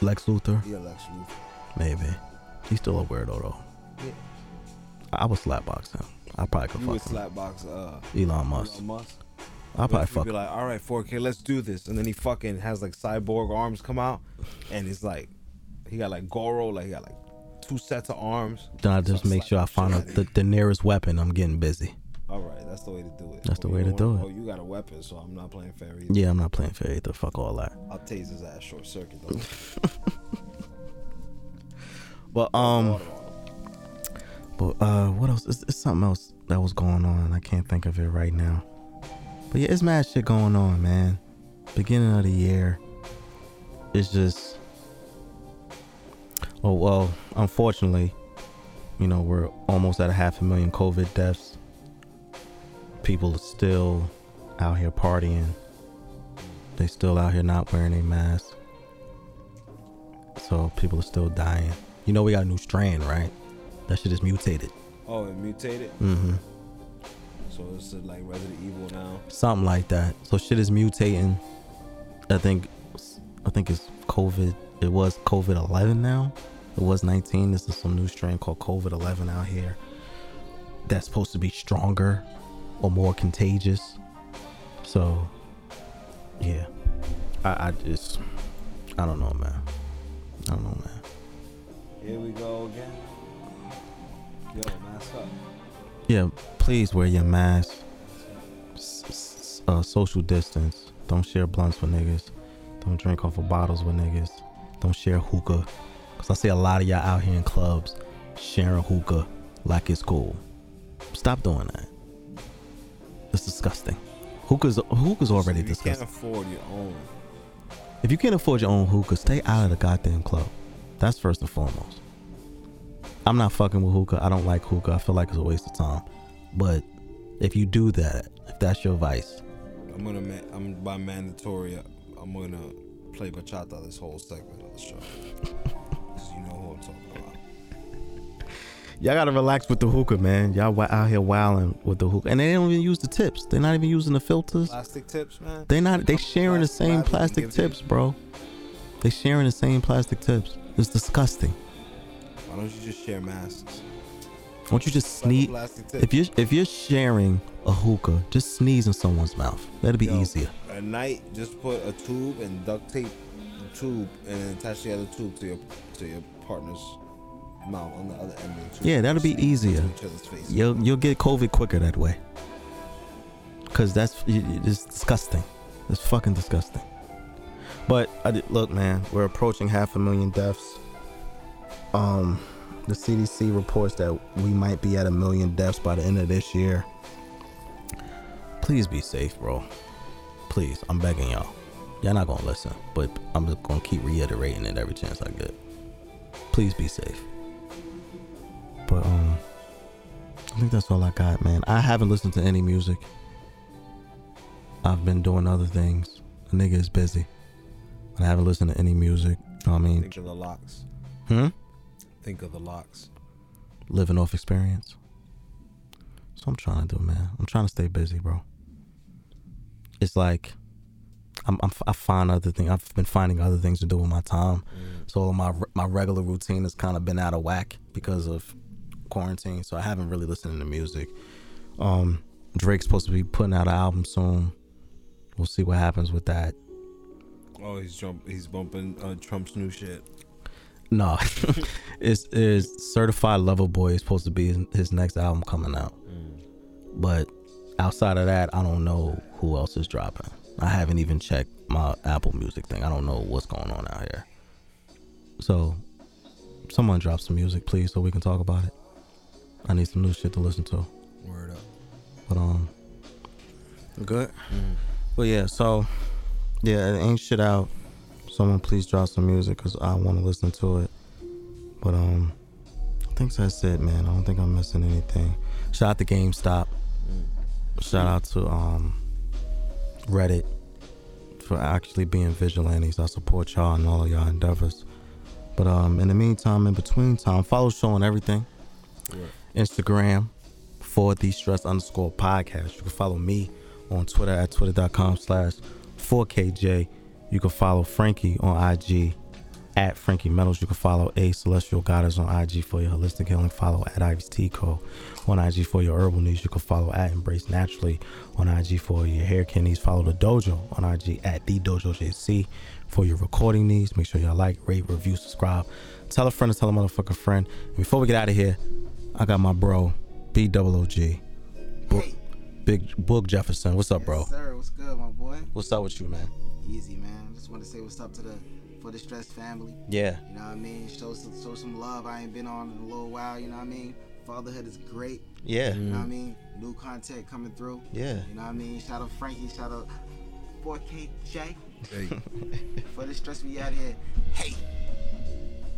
Lex Luthor, yeah, Lex Luthor. maybe. He's still a weirdo though. Yeah. I I would slapbox him. I probably could You would fuck him. slapbox uh, Elon Musk. Elon Musk. I'll probably fuck be like, all right, 4K, let's do this, and then he fucking has like cyborg arms come out, and it's like he got like Goro, like he got like two sets of arms. Then I just make sure I find out the, the nearest weapon. I'm getting busy. All right, that's the way to do it. That's the Oh, way to do it. Oh, you got a weapon, so I'm not playing fair either. Yeah, I'm not playing fair either. Fuck all that. I'll tase his ass short circuit though. But um, but uh, what else? It's, it's something else that was going on. I can't think of it right now. But yeah, it's mad shit going on, man. Beginning of the year, it's just. Oh well, unfortunately, you know we're almost at a half a million COVID deaths. People are still out here partying. They still out here not wearing a mask. So people are still dying. You know we got a new strain, right? That shit is mutated. oh, it mutated, Mm-hmm. so it's like Resident Evil now. Something like that. So shit is mutating. I think I think it's COVID. It was COVID 11 now. It was 19. This is some new strain called COVID 11 out here. That's supposed to be stronger or more contagious. So, yeah. I, I just, I don't know, man. I don't know, man. Here we go again. Yo, mask up. Yeah, please wear your mask. uh, social distance. Don't share blunts with niggas. Don't drink off of bottles with niggas. Don't share hookah. Cause I see a lot of y'all out here in clubs sharing hookah like it's cool. Stop doing that. It's disgusting. Hookah's hookah's already if you can't disgusting. afford your own, If you can't afford your own hookah, stay out of the goddamn club. That's first and foremost. I'm not fucking with hookah. I don't like hookah. I feel like it's a waste of time. But if you do that, if that's your vice, I'm gonna I'm by mandatory. I'm gonna play bachata this whole segment of the show. I'm talking about. y'all gotta relax with the hookah, man. Y'all out here wilding with the hookah, and they don't even use the tips. They're not even using the filters. Plastic tips, man. They not. They sharing the same plastic you- tips, bro. They sharing the same plastic tips. It's disgusting. Why don't you just share masks? Why don't you just sneeze? If you're if you're sharing a hookah, just sneeze in someone's mouth. That'd be Yo, easier. At night, just put a tube and duct tape the tube and attach the other tube to your to your partner's mouth on the other end of the tube. Yeah, that'll be easier. into Each other's face. You'll you'll get COVID quicker that way. Cause that's it's disgusting. It's fucking disgusting. But I did, look, man, we're approaching half a million deaths. Um, the CDC reports that we might be at a million deaths by the end of this year. Please be safe, bro. Please, I'm begging y'all. Y'all not gonna listen, but I'm just gonna keep reiterating it every chance I get. Please be safe. But um, I think that's all I got, man. I haven't listened to any music. I've been doing other things. A nigga is busy. But I haven't listened to any music. You know what I mean, Think of the locks. hmm? Think of the locks. living off experience. So I'm trying to do, man. I'm trying to stay busy, bro. It's like I'm, I'm I find other things. I've been finding other things to do with my time. So my my regular routine has kind of been out of whack because of quarantine. So I haven't really listened to music. Um, Drake's supposed to be putting out an album soon. We'll see what happens with that. Oh, he's jump. He's bumping uh, Trump's new shit. No, it's is Certified Lover Boy is supposed to be his, his next album coming out. But outside of that, I don't know who else is dropping. I haven't even checked my Apple Music thing. I don't know what's going on out here. So, someone drop some music, please, so we can talk about it. I need some new shit to listen to. Word up. But um, good. But yeah, so yeah, it ain't shit out. Someone please drop some music because I want to listen to it. But um, I think that's it, man. I don't think I'm missing anything. Shout out to GameStop. Shout out to um Reddit for actually being vigilantes. I support y'all and all of y'all endeavors. But um, in the meantime, in between time, follow show on everything. Instagram for the stress underscore podcast. You can follow me on Twitter at twitter.com slash 4KJ. You can follow Frankie on IG at Frankie Metals. You can follow A Celestial Goddess on IG for your holistic healing. Follow at Ivy's Tico on IG for your herbal needs. You can follow at Embrace Naturally on IG for your hair care needs. Follow the dojo on IG at the Dojo JC for your recording needs. Make sure y'all like, rate, review, subscribe. Tell a friend to tell a motherfucker friend. And before we get out of here, I got my bro, B double O G. Book, Big Book Jefferson. What's up, bro? Sir. What's good, my boy? What's up with you, man? Easy, man. Just want to say what's up to the for the stressed family. Yeah. You know what I mean? Show some show some love. I ain't been on in a little while. You know what I mean? Fatherhood is great. Yeah. You know what I mean? New content coming through. Yeah. You know what I mean? Shout out Frankie. Shout out 4KJ Hey, for the stress we out here. Hey.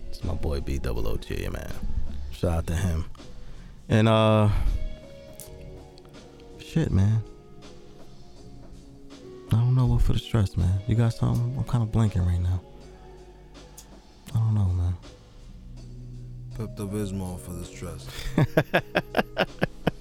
It's my boy B double O G, man. Shout out to him. And uh shit, man. I don't know what for the stress, man. You got something? I'm kind of blanking right now. I don't know, man. Pepto Bismol for the stress.